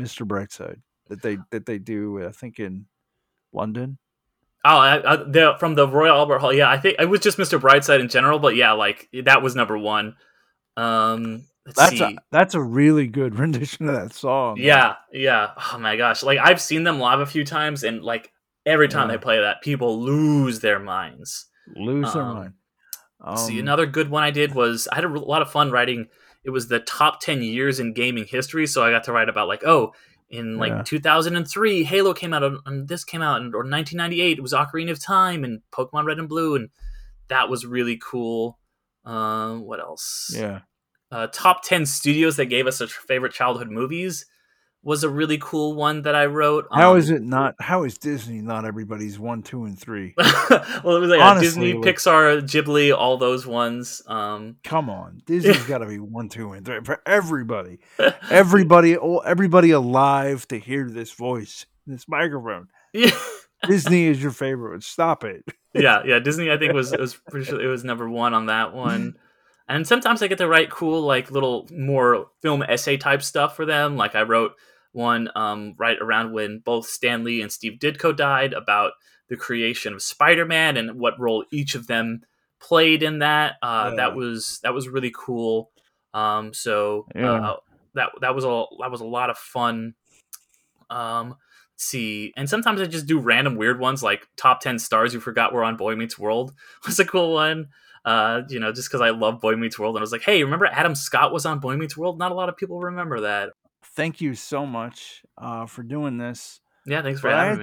"Mr. Brightside" that they that they do. I think in London. oh, I, I, the, from the Royal Albert Hall. Yeah, I think it was just Mr. Brightside in general, but yeah, like that was number one. Um, let's That's see. a that's a really good rendition of that song. Yeah, yeah. Oh my gosh. Like I've seen them live a few times and like every time Yeah. they play that, people lose their minds. lose their Um, mind. See, Um, another good one I did was I had a lot of fun writing. It was the top 10 years in gaming history, so I got to write about like, oh, in like Yeah. 2003, Halo came out and- this came out and or 1998 it was Ocarina of Time and Pokemon Red and Blue and that was really cool. Um, what else? yeah. Uh, top 10 studios that gave us our favorite childhood movies was a really cool one that I wrote. How Um, is it not? How is Disney not everybody's one, two, and three? well, it was like Honestly, Disney, like- Pixar, Ghibli, all those ones. Um, Come on, Disney's got to be one, two, and three for everybody. Everybody, everybody alive to hear this voice, this microphone. yeah, Disney is your favorite. Stop it. yeah, yeah. Disney, I think was was pretty sure it was number one on that one. And sometimes I get to write cool, like little more film essay type stuff for them. Like I wrote one um, right around when both Stan Lee and Steve Ditko died about the creation of Spider-Man and what role each of them played in that. Uh, Yeah. That was that was really cool. Um, so Yeah. uh, that that was a that was a lot of fun. Um, let's see, and sometimes I just do random weird ones like top ten stars you forgot were on Boy Meets World was a cool one. Uh, you know, just because I love Boy Meets World, and I was like, hey, remember Adam Scott was on Boy Meets World? Not a lot of people remember that. Thank you so much uh, for doing this. Yeah, thanks for But I having had, me.